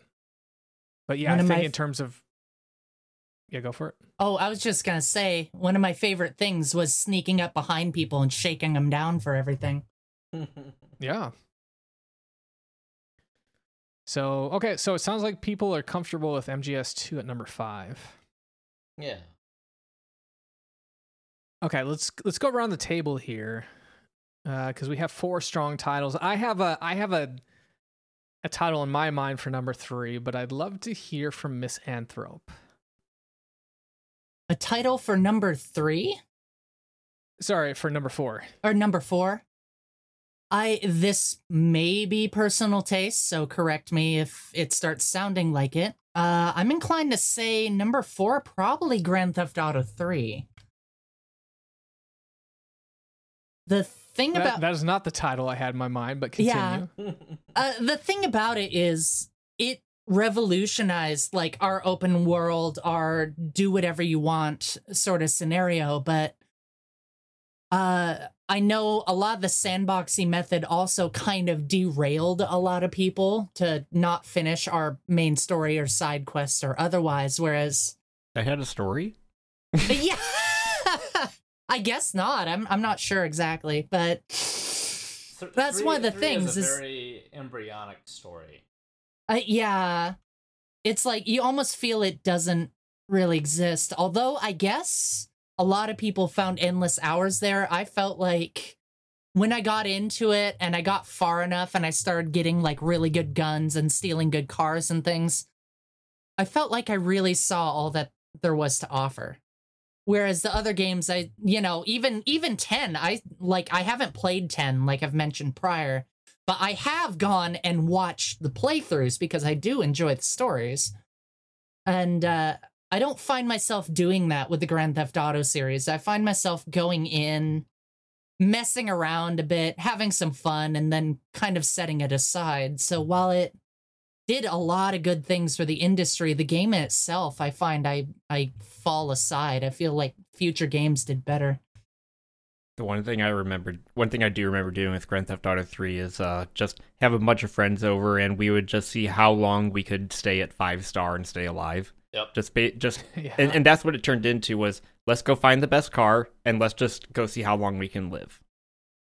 but yeah, One I think my in terms of yeah, go for it. Oh, I was just going to say, one of my favorite things was sneaking up behind people and shaking them down for everything. Yeah. So okay, so it sounds like people are comfortable with MGS two at number five. yeah. Okay, let's let's go around the table here, uh, because we have four strong titles. I have a I have a a title in my mind for number three, but I'd love to hear from MissAnthrope. A title for number three? Sorry, for number four. or number four i this may be personal taste so correct me if it starts sounding like it uh i'm inclined to say number four probably grand theft auto 3 the thing That, about that is not the title I had in my mind, but Yeah. continue. uh, the thing about it is it revolutionized like our open world our do whatever you want sort of scenario but uh i know a lot of the sandboxy method also kind of derailed a lot of people to not finish our main story or side quests or otherwise whereas I had a story. yeah i guess not i'm i'm not sure exactly but Th- That's three- one of the three things Is a is- very embryonic story. Uh, yeah. It's like you almost feel it doesn't really exist. Although I guess a lot of people found endless hours there. I felt like when I got into it and I got far enough and I started getting like really good guns and stealing good cars and things, I felt like I really saw all that there was to offer. Whereas the other games I, you know, even even 10, I like I haven't played 10 like I've mentioned prior but I have gone and watched the playthroughs because I do enjoy the stories. And uh, I don't find myself doing that with the Grand Theft Auto series. I find myself going in, messing around a bit, having some fun, and then kind of setting it aside. So while it did a lot of good things for the industry, the game itself, I find I I fall aside. I feel like future games did better. The one thing I remembered, one thing I do remember doing with Grand Theft Auto 3 is uh, just have a bunch of friends over and we would just see how long we could stay at five star and stay alive. Yep. Just, ba- just, yeah. and, and that's what it turned into was let's go find the best car and let's just go see how long we can live.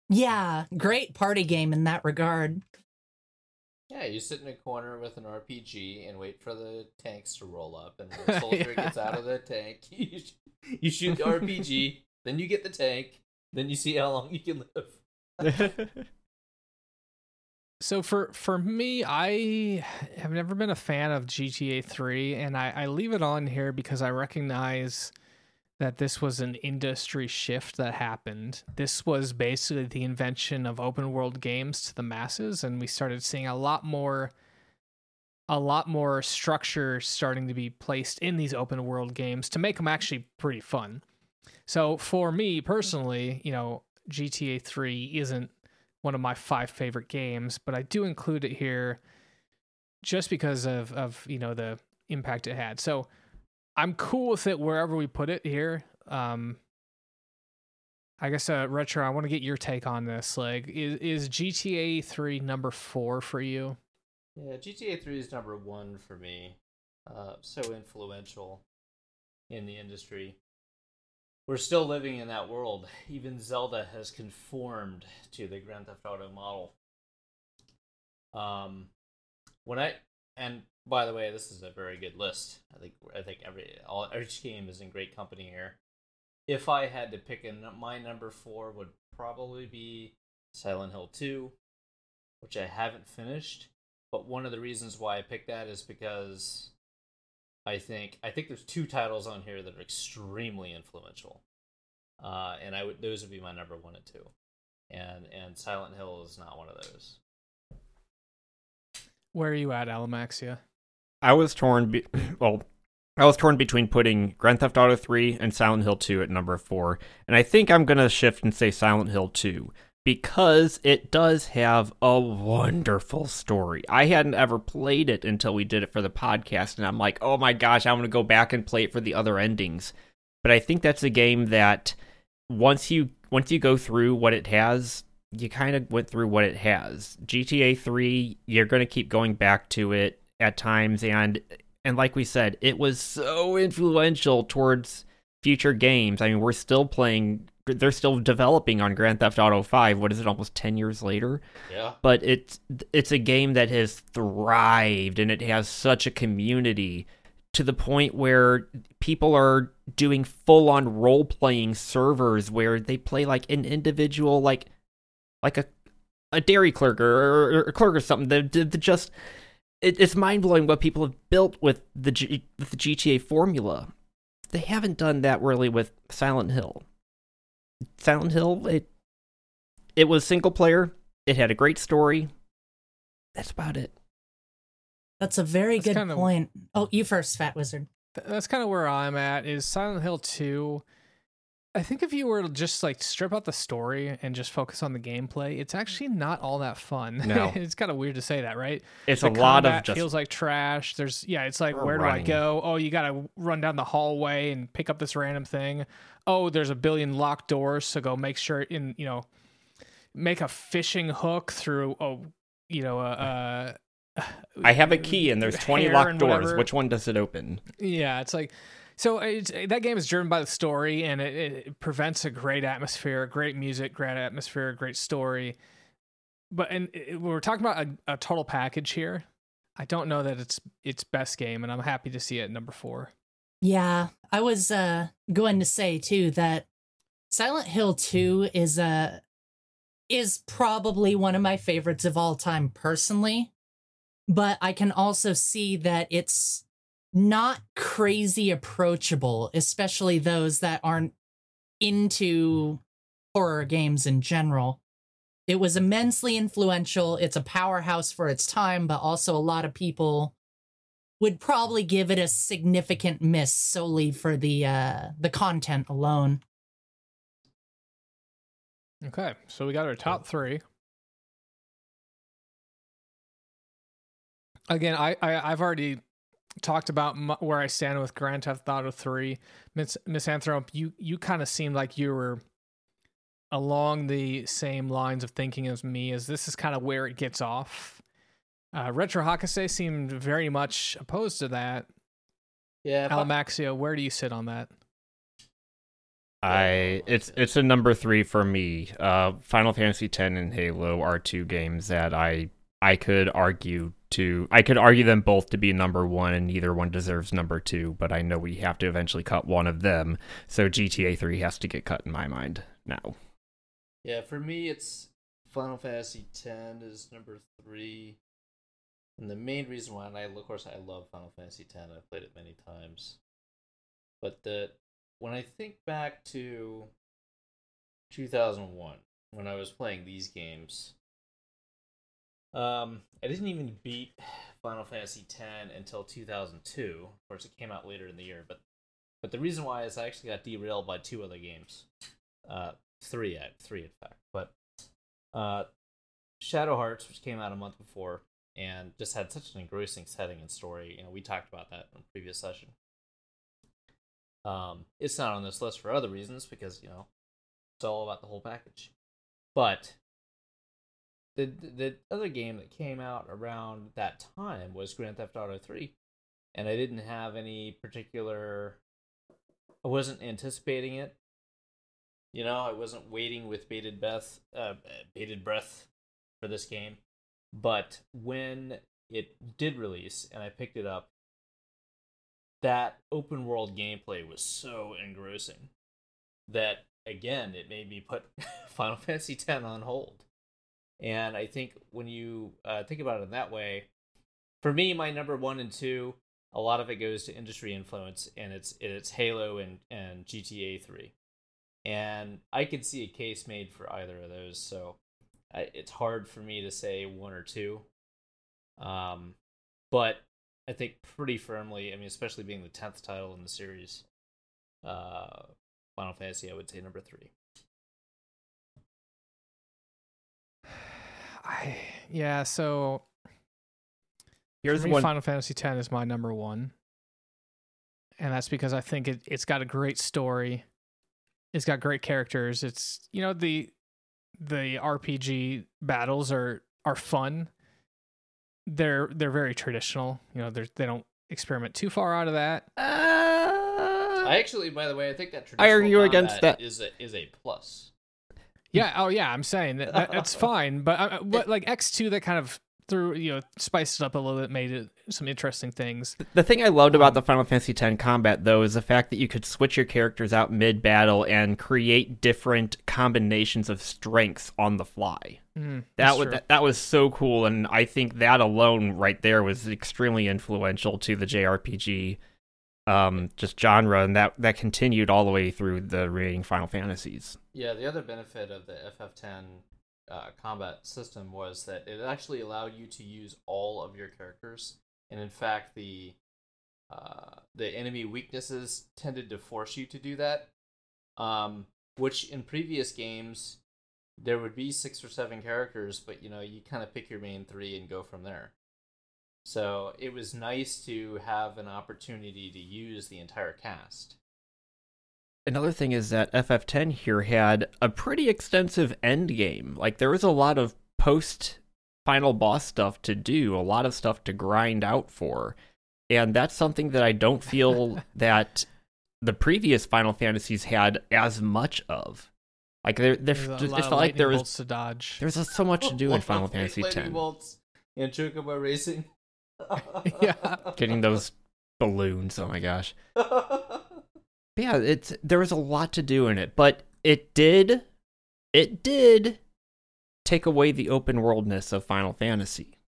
Yeah, great party game in that regard. Yeah, you sit in a corner with an RPG and wait for the tanks to roll up, and when the soldier Yeah. gets out of the tank, you, sh- you shoot the RPG, then you get the tank, then you see how long you can live. So for for me, I have never been a fan of GTA 3, and I, I leave it on here because I recognize that this was an industry shift that happened. This was basically the invention of open world games to the masses, and we started seeing a lot more a lot more structure starting to be placed in these open world games to make them actually pretty fun. So for me personally, you know, GTA 3 isn't one of my five favorite games, but I do include it here just because of of, you know, the impact it had. So I'm cool with it wherever we put it here. Um I guess uh retro, I want to get your take on this. Like is is GTA 3 number 4 for you? Yeah, GTA 3 is number 1 for me. Uh so influential in the industry we're still living in that world. Even Zelda has conformed to the Grand Theft Auto model. Um, when I and by the way, this is a very good list. I think I think every all each game is in great company here. If I had to pick a my number four would probably be Silent Hill Two, which I haven't finished. But one of the reasons why I picked that is because I think I think there's two titles on here that are extremely influential, uh, and I would those would be my number one and two, and and Silent Hill is not one of those. Where are you at, Alamaxia? I was torn. Be- well, I was torn between putting Grand Theft Auto 3 and Silent Hill 2 at number four, and I think I'm gonna shift and say Silent Hill 2 because it does have a wonderful story. I hadn't ever played it until we did it for the podcast, and I'm like, oh my gosh, I'm gonna go back and play it for the other endings. But I think that's a game that once you once you go through what it has, you kind of went through what it has. GTA 3, you're going to keep going back to it at times and and like we said, it was so influential towards future games. I mean, we're still playing they're still developing on Grand Theft Auto 5. What is it almost 10 years later? Yeah. But it's it's a game that has thrived and it has such a community to the point where people are doing full on role playing servers where they play like an individual like like a a dairy clerk or, or a clerk or something. They, they, they just it, it's mind blowing what people have built with the G, with the GTA formula. They haven't done that really with Silent Hill. Silent Hill, it it was single player. It had a great story. That's about it. That's a very That's good kind of- point. Oh, you first, Fat Wizard. That's kind of where I'm at. Is Silent Hill 2. I think if you were to just like strip out the story and just focus on the gameplay, it's actually not all that fun. No. it's kind of weird to say that, right? It's the a lot of just feels like trash. There's yeah, it's like where do. I go? Oh, you gotta run down the hallway and pick up this random thing. Oh, there's a billion locked doors, so go make sure in you know make a fishing hook through oh you know uh, uh I have a key and there's 20 locked doors. whatever. Which one does it open? Yeah, it's like so it's, that game is driven by the story and it, it prevents a great atmosphere, great music, great atmosphere, great story. But and it, we're talking about a, a total package here. I don't know that it's its best game, and I'm happy to see it number four. Yeah, I was uh going to say too that Silent Hill 2 is uh is probably one of my favorites of all time personally. But I can also see that it's not crazy approachable, especially those that aren't into horror games in general. It was immensely influential. It's a powerhouse for its time, but also a lot of people would probably give it a significant miss solely for the uh the content alone. Okay, so we got our top three. Again, I, I I've already talked about m- where I stand with Grand Theft Auto Three. Miss MissAnthrope, you you kind of seemed like you were along the same lines of thinking as me. As this is kind of where it gets off. Uh, Retro Hakase seemed very much opposed to that. Yeah. if I- where do you sit on that? I it's it's a number three for me. Uh, Final Fantasy X and Halo are two games that I I could argue I could argue them both to be number one, and neither one deserves number two. But I know we have to eventually cut one of them, so GTA three has to get cut in my mind now. Yeah, for me, it's Final Fantasy X is number three, and the main reason why, and I of course I love Final Fantasy X. I've played it many times, but the when I think back to 2001 when I was playing these games, um, I didn't even beat Final Fantasy X until 2002. Of course, it came out later in the year, but but the reason why is I actually got derailed by two other games, uh, three at three in fact. But uh, Shadow Hearts, which came out a month before, and just had such an engrossing setting and story. You know, we talked about that in a previous session. Um, it's not on this list for other reasons because you know it's all about the whole package. But the the other game that came out around that time was Grand Theft Auto 3 and I didn't have any particular I wasn't anticipating it. You know, I wasn't waiting with bated breath uh bated breath for this game. But when it did release and I picked it up, that open world gameplay was so engrossing that again it made me put Final Fantasy X on hold. And I think when you uh, think about it in that way, for me, my number one and two, a lot of it goes to industry influence, and it's it's Halo and and GTA Three, and I could see a case made for either of those. So I, it's hard for me to say one or two. Um, but I think pretty firmly. I mean, especially being the tenth title in the series, uh, Final Fantasy, I would say number three. I yeah, so Here's one. Final Fantasy X is my number one, and that's because I think it it's got a great story. It's got great characters. It's you know the the RPG battles are are fun. They're they're very traditional. You know, they they don't experiment too far out of that. Uh, I actually, by the way, I think that I argue against combat that. Is a is a plus. Yeah. Oh, yeah. I'm saying that, that it's fine, but uh, what like X two that kind of threw you know spiced it up a little bit, made it some interesting things. The thing I loved about Um, the Final Fantasy X combat, though, is the fact that you could switch your characters out mid battle and create different combinations of strengths on the fly. Mm, That was that, that was so cool, and I think that alone, right there, was extremely influential to the JRPG um just genre, and that that continued all the way through the remaining Final Fantasies. Yeah, the other benefit of the FF10 uh, combat system was that it actually allowed you to use all of your characters, and in fact, the uh, the enemy weaknesses tended to force you to do that. Um, which in previous games there would be six or seven characters, but you know you kind of pick your main three and go from there. So it was nice to have an opportunity to use the entire cast. Another thing is that FF10 here had a pretty extensive end game. Like there was a lot of post final boss stuff to do, a lot of stuff to grind out for. And that's something that I don't feel that the previous Final Fantasies had as much of. Like there, there There's just, it felt like there was to dodge. there was so much to do in Final Fantasy X. bolts and Chocobo racing. Yeah. Getting those balloons, oh my gosh. Yeah, it's there was a lot to do in it, but it did it did take away the open worldness of Final Fantasy.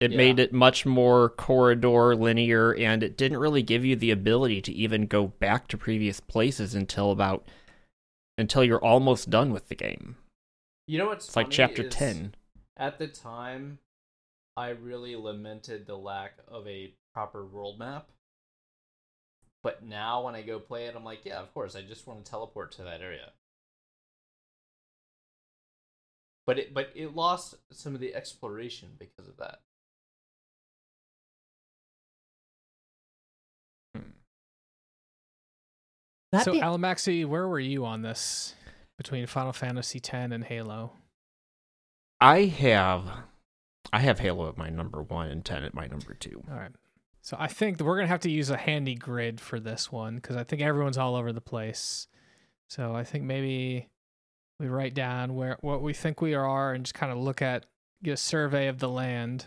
It Yeah. made it much more corridor linear and it didn't really give you the ability to even go back to previous places until about until you're almost done with the game. You know what's It's like chapter 10. At the time, I really lamented the lack of a proper world map. But now when I go play it, I'm like, yeah, of course, I just want to teleport to that area. But it but it lost some of the exploration because of that. Hmm. That so be- Alamaxi, where were you on this between Final Fantasy X and Halo? I have I have Halo at my number 1 and 10 at my number 2. All right. So I think we're gonna have to use a handy grid for this one because I think everyone's all over the place. So I think maybe we write down where what we think we are and just kind of look at get a survey of the land.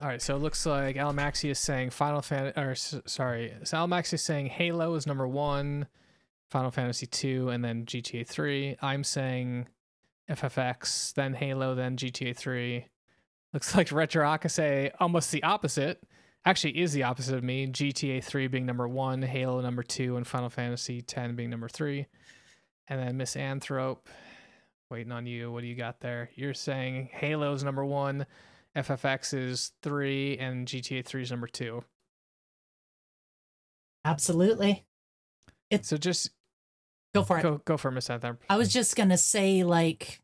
All right, so it looks like Alamaxi is saying Final Fan or sorry, so Alamaxi is saying Halo is number one, Final Fantasy two, and then GTA three. I'm saying FFX, then Halo, then GTA three. Looks like Retro Hakase almost the opposite. Actually, is the opposite of me. GTA three being number one, Halo number two, and Final Fantasy ten being number three. And then MissAnthrope, waiting on you. What do you got there? You're saying Halo's number one, FFX is three, and GTA 3 is number two. Absolutely. So just Go for it. go go for MissAnthrope. I was just gonna say, like,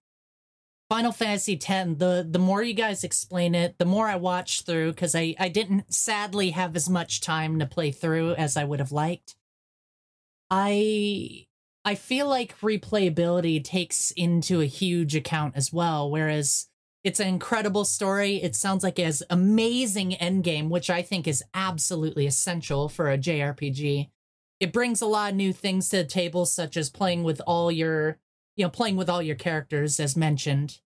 Final Fantasy X. The the more you guys explain it, the more I watch through because I I didn't sadly have as much time to play through as I would have liked. I I feel like replayability takes into a huge account as well. Whereas it's an incredible story. It sounds like it has amazing endgame, which I think is absolutely essential for a JRPG. It brings a lot of new things to the table, such as playing with all your, you know, playing with all your characters, as mentioned.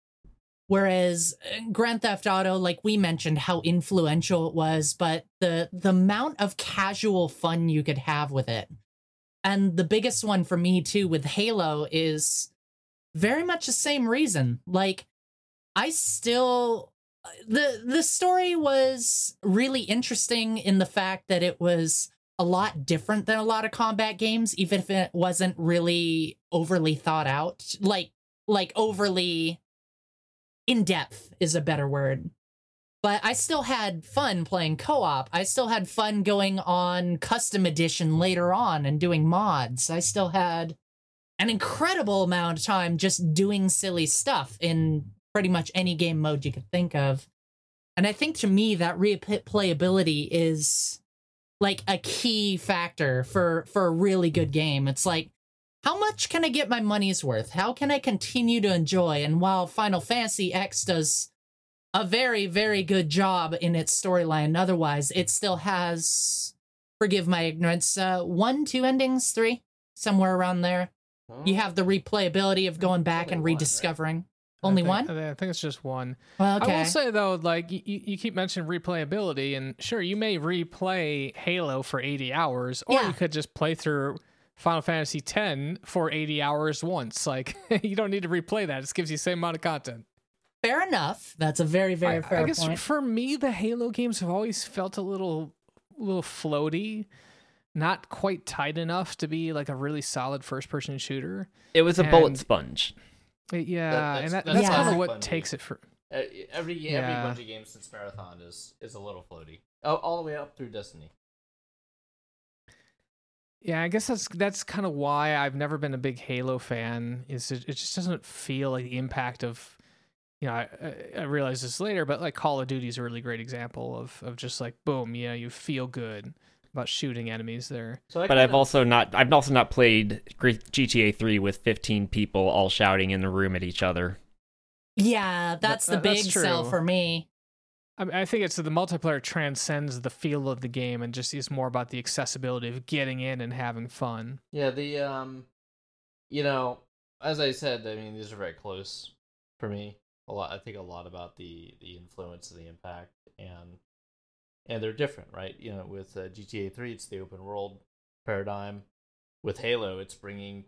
Whereas uh, Grand Theft Auto, like we mentioned, how influential it was, but the the amount of casual fun you could have with it, and the biggest one for me too with Halo is very much the same reason. Like, I still the the story was really interesting in the fact that it was a lot different than a lot of combat games even if it wasn't really overly thought out. Like like overly in depth is a better word. But i still had fun playing co-op. I still had fun going on custom edition later on and doing mods. I still had an incredible amount of time just doing silly stuff in pretty much any game mode you could think of. And i think to me that replayability is like a key factor for for a really good game. It's like how much can I get my money's worth? How can I continue to enjoy? And while Final Fantasy X does a very very good job in its storyline, otherwise it still has forgive my ignorance, uh one, two endings, three, somewhere around there. You have the replayability of going back and one, right? rediscovering. I Only think- one? I think- it's just one. Well, okay. I will say though, like you, you keep mentioning replayability, and sure, you may replay Halo for 80 hours, or Yeah. you could just play through Final Fantasy X for 80 hours once. Like you don't need to replay that; it just gives you the same amount of content. Fair enough. That's a very very I, fair I guess point. for me, the Halo games have always felt a little, little floaty, not quite tight enough to be like a really solid first-person shooter. It was a bullet sponge. Yeah, that's- and that, that's that's kind of what to takes it for. Uh, every Yeah. every Bungie game since Marathon is is a little floaty. Oh, all the way up through Destiny. Yeah, I guess that's that's kind of why I've never been a big Halo fan. Is it, it just doesn't feel like the impact of, you know, I, I- I realized this later, but like Call of Duty is a really great example of of just like boom, yeah, you feel good about shooting enemies there. So I But I've kinda- also not I've also not played GTA 3 with 15 people all shouting in the room at each other. yeah, that's the that- that's big sell for me. I, mean, I think it's the multiplayer transcends the feel of the game and just is more about the accessibility of getting in and having fun. Yeah, the um, you know, as I said, I mean these are very close for me. A lot, I think a lot about the the influence and the impact, and and they're different, right? You know, with uh, GTA Three, it's the open world paradigm. With Halo, it's bringing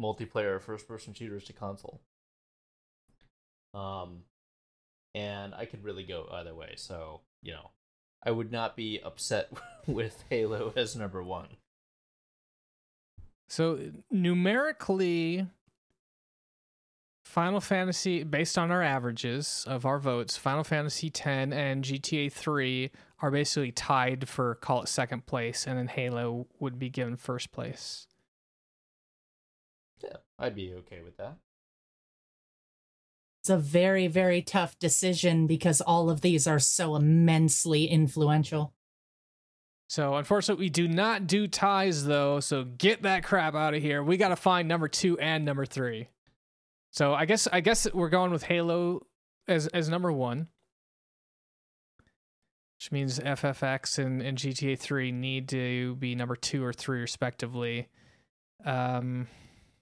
multiplayer first person shooters to console. Um, and I could really go either way. So you know, I would not be upset with Halo as number one. So numerically, Final Fantasy, based on our averages of our votes, Final Fantasy X and GTA 3 are basically tied for call it second place, and then Halo would be given first place. Yeah, I'd be okay with that. It's a very, very tough decision because all of these are so immensely influential. So unfortunately, we do not do ties though. So get that crap out of here. We got to find number two and number three. So I guess I guess we're going with Halo as as number one, which means FFX and, and GTA three need to be number two or three respectively. Um,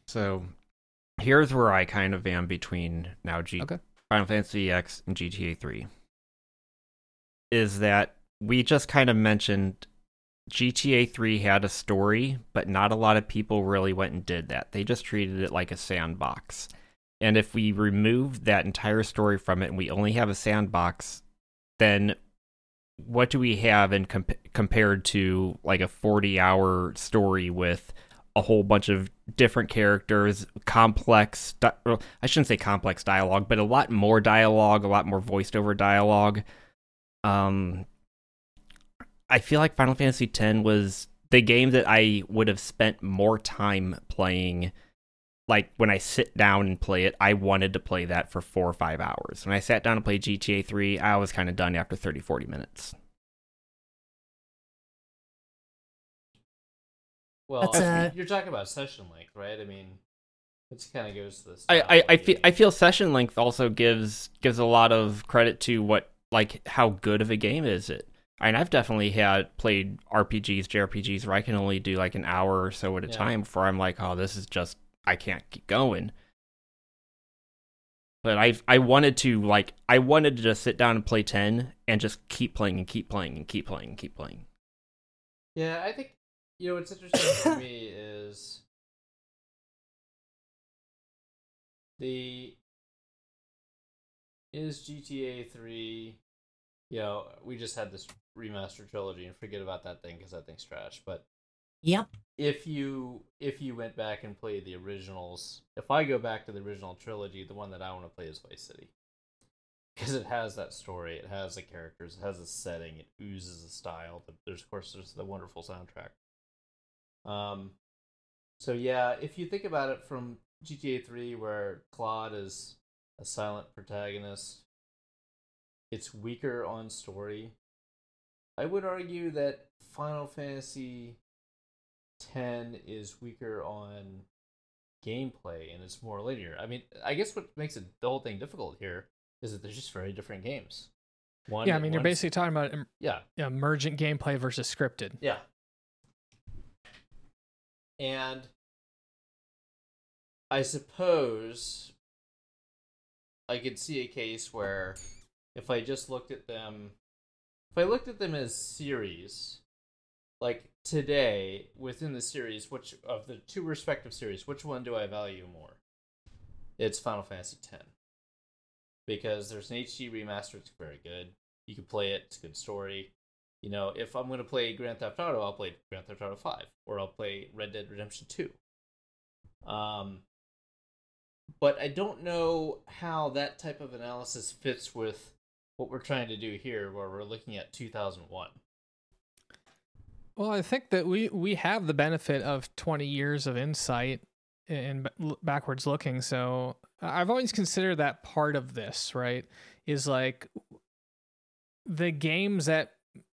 So here's where I kind of am between now G- Okay. Final Fantasy X and GTA 3. Is that we just kind of mentioned GTA 3 had a story, but not a lot of people really went and did that. They just treated it like a sandbox. And if we remove that entire story from it and we only have a sandbox, then what do we have in comp- compared to like a 40 hour story with a whole bunch of different characters, complex. Well, I shouldn't say complex dialogue, but a lot more dialogue, a lot more voiced over dialogue. Um, I feel like Final Fantasy X was the game that I would have spent more time playing. Like when I sit down and play it, I wanted to play that for four or five hours. When I sat down to play GTA 3, I was kind of done after 30, 40 minutes. Well, That's, I mean, uh, you're talking about session length, right? I mean, it kind of goes to this. I, I, I feel I feel session length also gives gives a lot of credit to what like how good of a game is it. I mean, I've definitely had played RPGs, JRPGs where I can only do like an hour or so at a Yeah. time before I'm like, oh, this is just I can't keep going. But I I wanted to like I wanted to just sit down and play ten and just keep playing and keep playing and keep playing and keep playing. Yeah, I think you know what's interesting to me is the is GTA three. You know, we just had this remaster trilogy, and forget about that thing because that thing's trash. But Yep. if you if you went back and played the originals, if I go back to the original trilogy, the one that I want to play is Vice City. Because it has that story, it has the characters, it has a setting, it oozes a style. There's of course there's the wonderful soundtrack. Um, so yeah, if you think about it from GTA 3, where Claude is a silent protagonist, it's weaker on story. I would argue that Final Fantasy 10 is weaker on gameplay and it's more linear. I mean, I guess what makes it the whole thing difficult here is that they're just very different games. One, yeah, I mean, you're basically talking about em- yeah, emergent gameplay versus scripted. yeah. And I suppose I could see a case where if I just looked at them, if I looked at them as series, like today within the series, which of the two respective series, which one do I value more? It's Final Fantasy X. Because there's an HD remaster, it's very good. You can play it, it's a good story you know, if I'm going to play Grand Theft Auto, I'll play Grand Theft Auto 5 or I'll play Red Dead Redemption 2. Um, but I don't know how that type of analysis fits with what we're trying to do here, where we're looking at 2001. Well, I think that we we have the benefit of 20 years of insight and backwards looking. So I've always considered that part of this, right? Is like the games that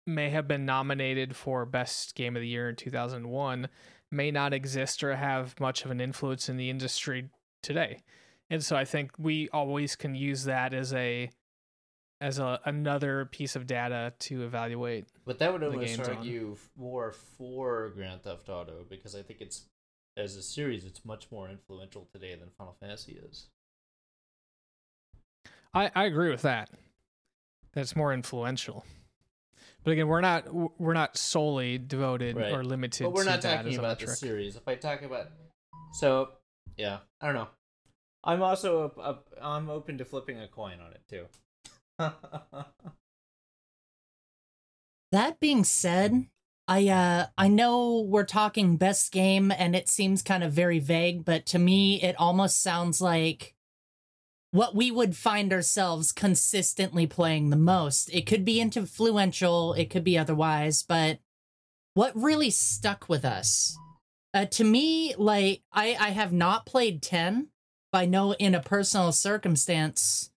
may have been nominated for best game of the year in 2001 may not exist or have much of an influence in the industry today. And so I think we always can use that as a as a another piece of data to evaluate. But that would almost on. argue more for Grand Theft Auto because I think it's, as a series, it's much more influential today than Final Fantasy is. I, I agree with that. That's more influential. But again, we're not we're not solely devoted Right. or limited. But we're to not that talking as a about the series. If I talk about, so yeah, I don't know. I'm also up, I'm open to flipping a coin on it too. That being said, I uh I know we're talking best game and it seems kind of very vague, but to me it almost sounds like what we would find ourselves consistently playing the most. It could be influential, it could be otherwise, but what really stuck with us? Uh, to me, like I I have not played 10, but I know in a personal circumstance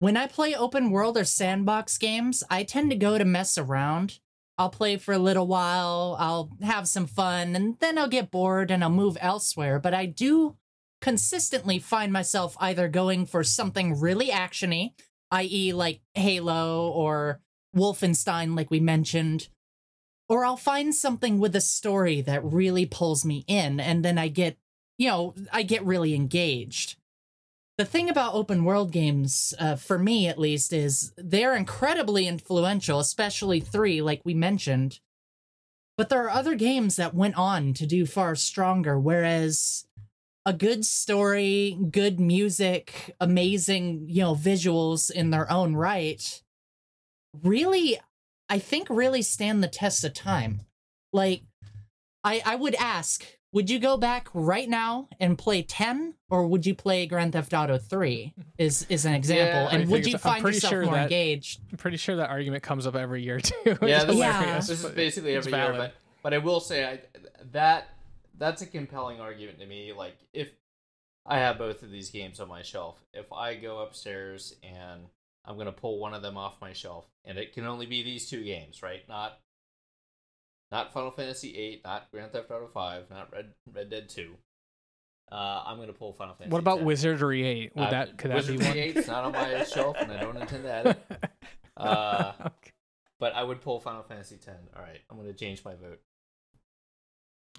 when I play open world or sandbox games, I tend to go to mess around. I'll play for a little while, I'll have some fun, and then I'll get bored and I'll move elsewhere. But I do consistently find myself either going for something really actiony, i.e., like Halo or Wolfenstein, like we mentioned, or I'll find something with a story that really pulls me in, and then I get, you know, I get really engaged the thing about open world games, uh, for me at least, is they're incredibly influential, especially three, like we mentioned. But there are other games that went on to do far stronger, whereas a good story, good music, amazing, you know, visuals in their own right really, I think, really stand the test of time. Like, I, I would ask would you go back right now and play 10 or would you play Grand Theft Auto 3 is is an example Yeah, and would you find pretty yourself sure more that- engaged? I'm pretty sure that argument comes up every year too. Yeah, this, is- this is basically it's every year, but but I will say I, that that's a compelling argument to me. Like if I have both of these games on my shelf, if I go upstairs and I'm gonna pull one of them off my shelf, and it can only be these two games, right? Not not Final Fantasy VIII, not Grand Theft Auto Five, not Red Red Dead Two. Uh, I'm gonna pull Final Fantasy. What about 10. Wizardry Eight? Would Uh, that could that be one? 8's not on my shelf, and I don't intend to add it. Uh, Okay. But I would pull Final Fantasy Ten. All right, I'm gonna change my vote.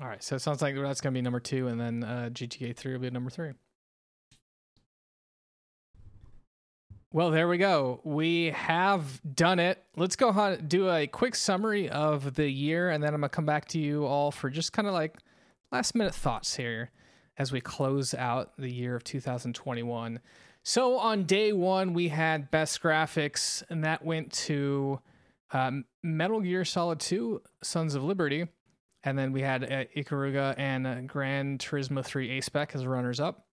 All right, so it sounds like that's gonna be number two, and then uh, GTA Three will be number three. Well, there we go. We have done it. Let's go do a quick summary of the year, and then I'm gonna come back to you all for just kind of like last minute thoughts here as we close out the year of 2021. So on day one, we had best graphics, and that went to um, Metal Gear Solid 2: Sons of Liberty. And then we had uh, Ikaruga and uh, Gran Turismo 3 A-Spec as runners up.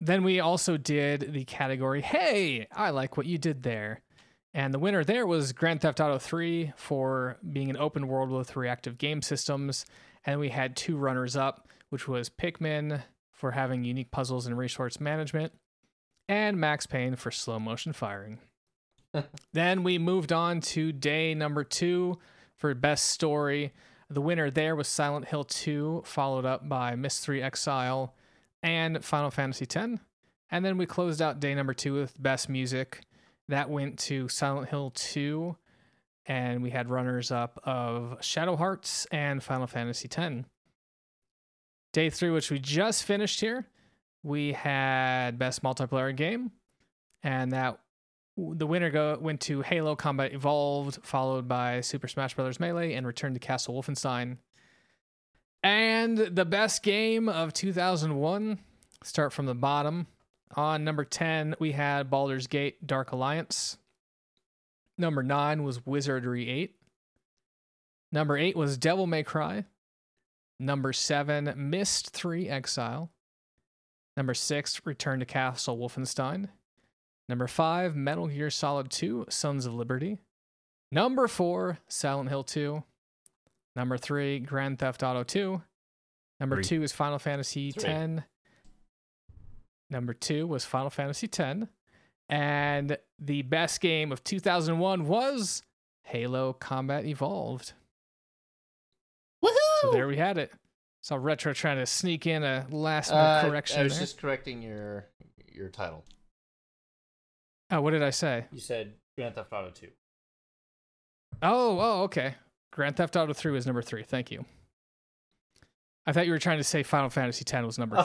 Then we also did the category, hey, I like what you did there. And the winner there was Grand Theft Auto 3 for being an open world with reactive game systems. And we had two runners up, which was Pikmin for having unique puzzles and resource management, and Max Payne for slow motion firing. then we moved on to day number two for best story. The winner there was Silent Hill 2, followed up by Myst Three Exile and Final Fantasy X. And then we closed out day number two with best music. That went to Silent Hill 2, and we had runners up of Shadow Hearts and Final Fantasy X. Day three, which we just finished here, we had best multiplayer game, and that the winner go went to Halo Combat Evolved, followed by Super Smash Bros. Melee and Return to Castle Wolfenstein. And the best game of 2001, start from the bottom. On number 10, we had Baldur's Gate Dark Alliance. Number 9 was Wizardry 8. Number 8 was Devil May Cry. Number 7, Myst 3 Exile. Number 6, Return to Castle Wolfenstein. Number 5, Metal Gear Solid 2 Sons of Liberty. Number 4, Silent Hill 2. Number 3, Grand Theft Auto 2. Number Three. 2 is Final Fantasy Three. 10. Number 2 was Final Fantasy 10. And the best game of 2001 was Halo Combat Evolved. Woohoo! So there we had it. So Retro trying to sneak in a last minute Uh, correction I was there. just correcting your your title. Oh, what did I say? You said Grand Theft Auto 2. Oh, oh, okay. Grand Theft Auto 3 was number 3. Thank you. I thought you were trying to say Final Fantasy 10 was number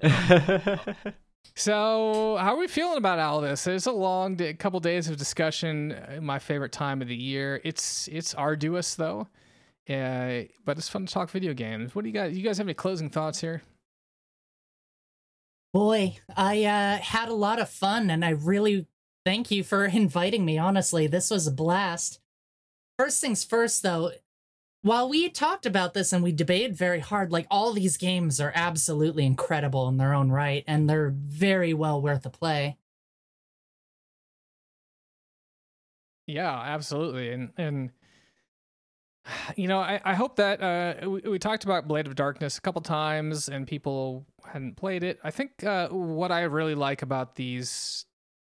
3. So, how are we feeling about all this? It's a long day, couple days of discussion. uh, My favorite time of the year. It's it's arduous though, uh, but it's fun to talk video games. What do you guys? You guys have any closing thoughts here? Boy, I uh, had a lot of fun and I really thank you for inviting me. Honestly, this was a blast. First things first, though, while we talked about this and we debated very hard, like all these games are absolutely incredible in their own right and they're very well worth a play. Yeah, absolutely. And and you know, I, I hope that uh, we, we talked about Blade of Darkness a couple times and people hadn't played it. I think uh, what I really like about these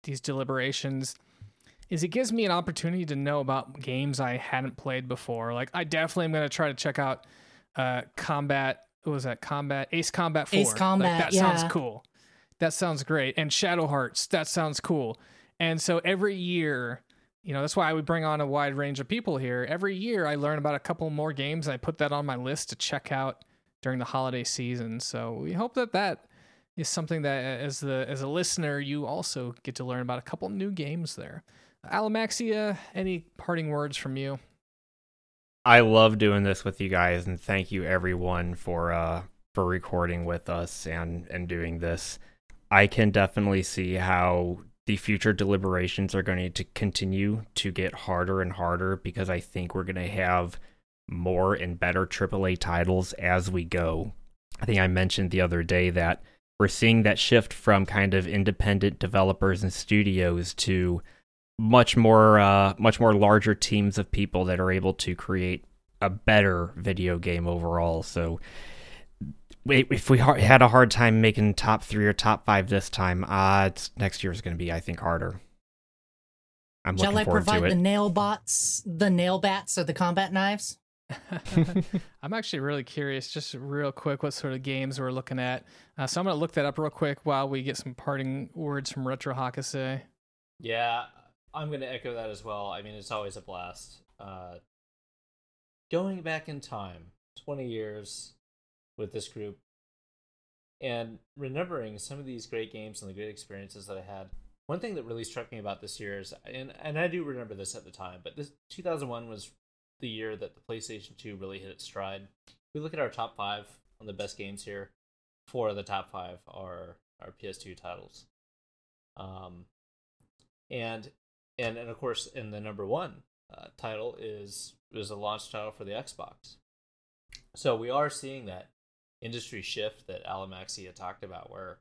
these deliberations is it gives me an opportunity to know about games I hadn't played before. Like I definitely am going to try to check out uh, Combat. What was that? Combat Ace Combat Four. Ace Like, Combat, that sounds cool. That sounds great. And Shadow Hearts. That sounds cool. And so every year, you know, that's why I would bring on a wide range of people here. Every year, I learn about a couple more games. And I put that on my list to check out during the holiday season. So we hope that that is something that, as the as a listener, you also get to learn about a couple new games there. Alamaxia, any parting words from you? I love doing this with you guys, and thank you everyone for uh for recording with us and and doing this. I can definitely see how the future deliberations are going to continue to get harder and harder because I think we're going to have more and better AAA titles as we go. I think I mentioned the other day that we're seeing that shift from kind of independent developers and studios to much more uh, much more larger teams of people that are able to create a better video game overall. So if we had a hard time making top three or top five this time, uh, next year is going to be, I think, harder. I'm Shall I provide the it. nail bots, the nail bats, or the combat knives? I'm actually really curious, just real quick, what sort of games we're looking at. Uh, so I'm going to look that up real quick while we get some parting words from Retro Hakase. Yeah, I'm going to echo that as well. I mean, it's always a blast. Uh, going back in time, 20 years with this group, and remembering some of these great games and the great experiences that I had. One thing that really struck me about this year is, and, and I do remember this at the time, but this 2001 was the year that the PlayStation 2 really hit its stride. We look at our top five on the best games here. Four of the top five are are PS2 titles. Um, and and and of course, in the number one uh, title is is a launch title for the Xbox. So we are seeing that industry shift that Alamaxia talked about, where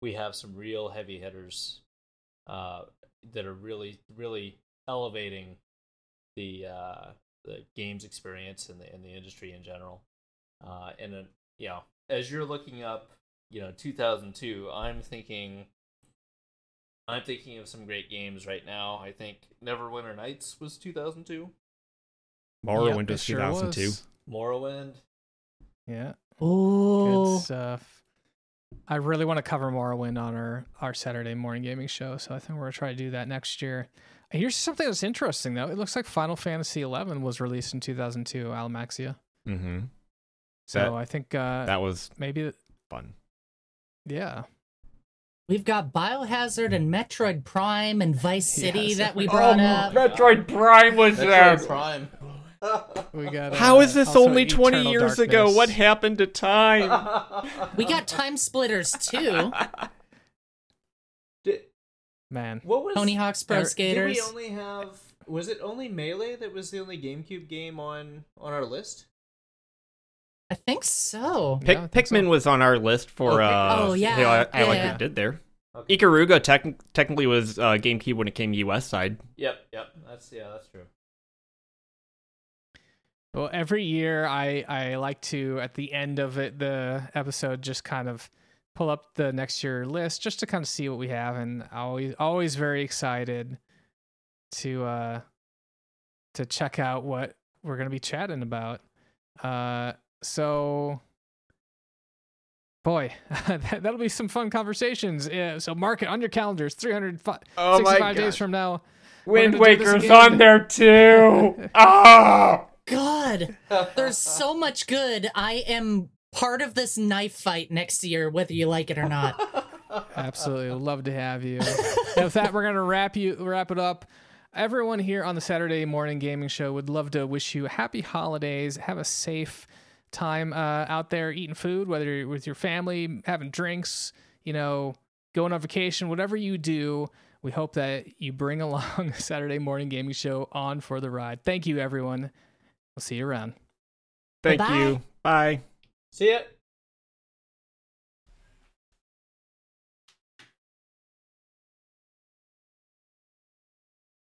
we have some real heavy hitters uh, that are really really elevating the uh, the games experience and the in the industry in general. Uh, and then you know, as you're looking up, you know, 2002, I'm thinking. I'm thinking of some great games right now. I think Neverwinter Nights was 2002. Morrowind Yep, it was sure 2002. was. Morrowind. Yeah, Oh, good stuff. I really want to cover Morrowind on our, our Saturday morning gaming show, so I think we're going to try to do that next year. And Here's something that's interesting, though. It looks like Final Fantasy XI was released in 2002, Alamaxia. Mm-hmm. So That- I think uh, That was maybe, fun. yeah. We've got Biohazard and Metroid Prime and Vice City Yes. that we Oh, brought up. Metroid Prime was Metroid Prime. We got. Uh, is this only 20 Eternal years ago? What happened to time? We got Time Splitters 2. Did, Man, what was Tony Hawk's Pro Er, Did we only have? Was it only Melee that was the only GameCube game on on our list? I think so. Pick, Yeah, I think so. Pikmin was on our list for. Oh, uh, Oh, yeah, hey, I, I like yeah. what it did there. Okay. Ikaruga tec- technically was uh, GameCube when it came US side. Yep, yep. That's yeah, that's true. Well, every year I I like to at the end of it the episode just kind of pull up the next year list just to kind of see what we have and always always very excited to uh to check out what we're going to be chatting about. Uh so boy, that, that'll be some fun conversations. Yeah, so mark it on your calendars 365 Oh days from now. Wind gonna do this Waker's again. on there too. oh God, there's so much good. I am part of this knife fight next year, whether you like it or not. Absolutely, would love to have you. And with that, we're gonna wrap you wrap it up. Everyone here on the Saturday morning gaming show would love to wish you happy holidays. Have a safe time uh, out there eating food, whether you're with your family, having drinks, you know, going on vacation, whatever you do. We hope that you bring along the Saturday morning gaming show on for the ride. Thank you, everyone. We'll see you around. Thank Bye-bye. you. Bye. See ya.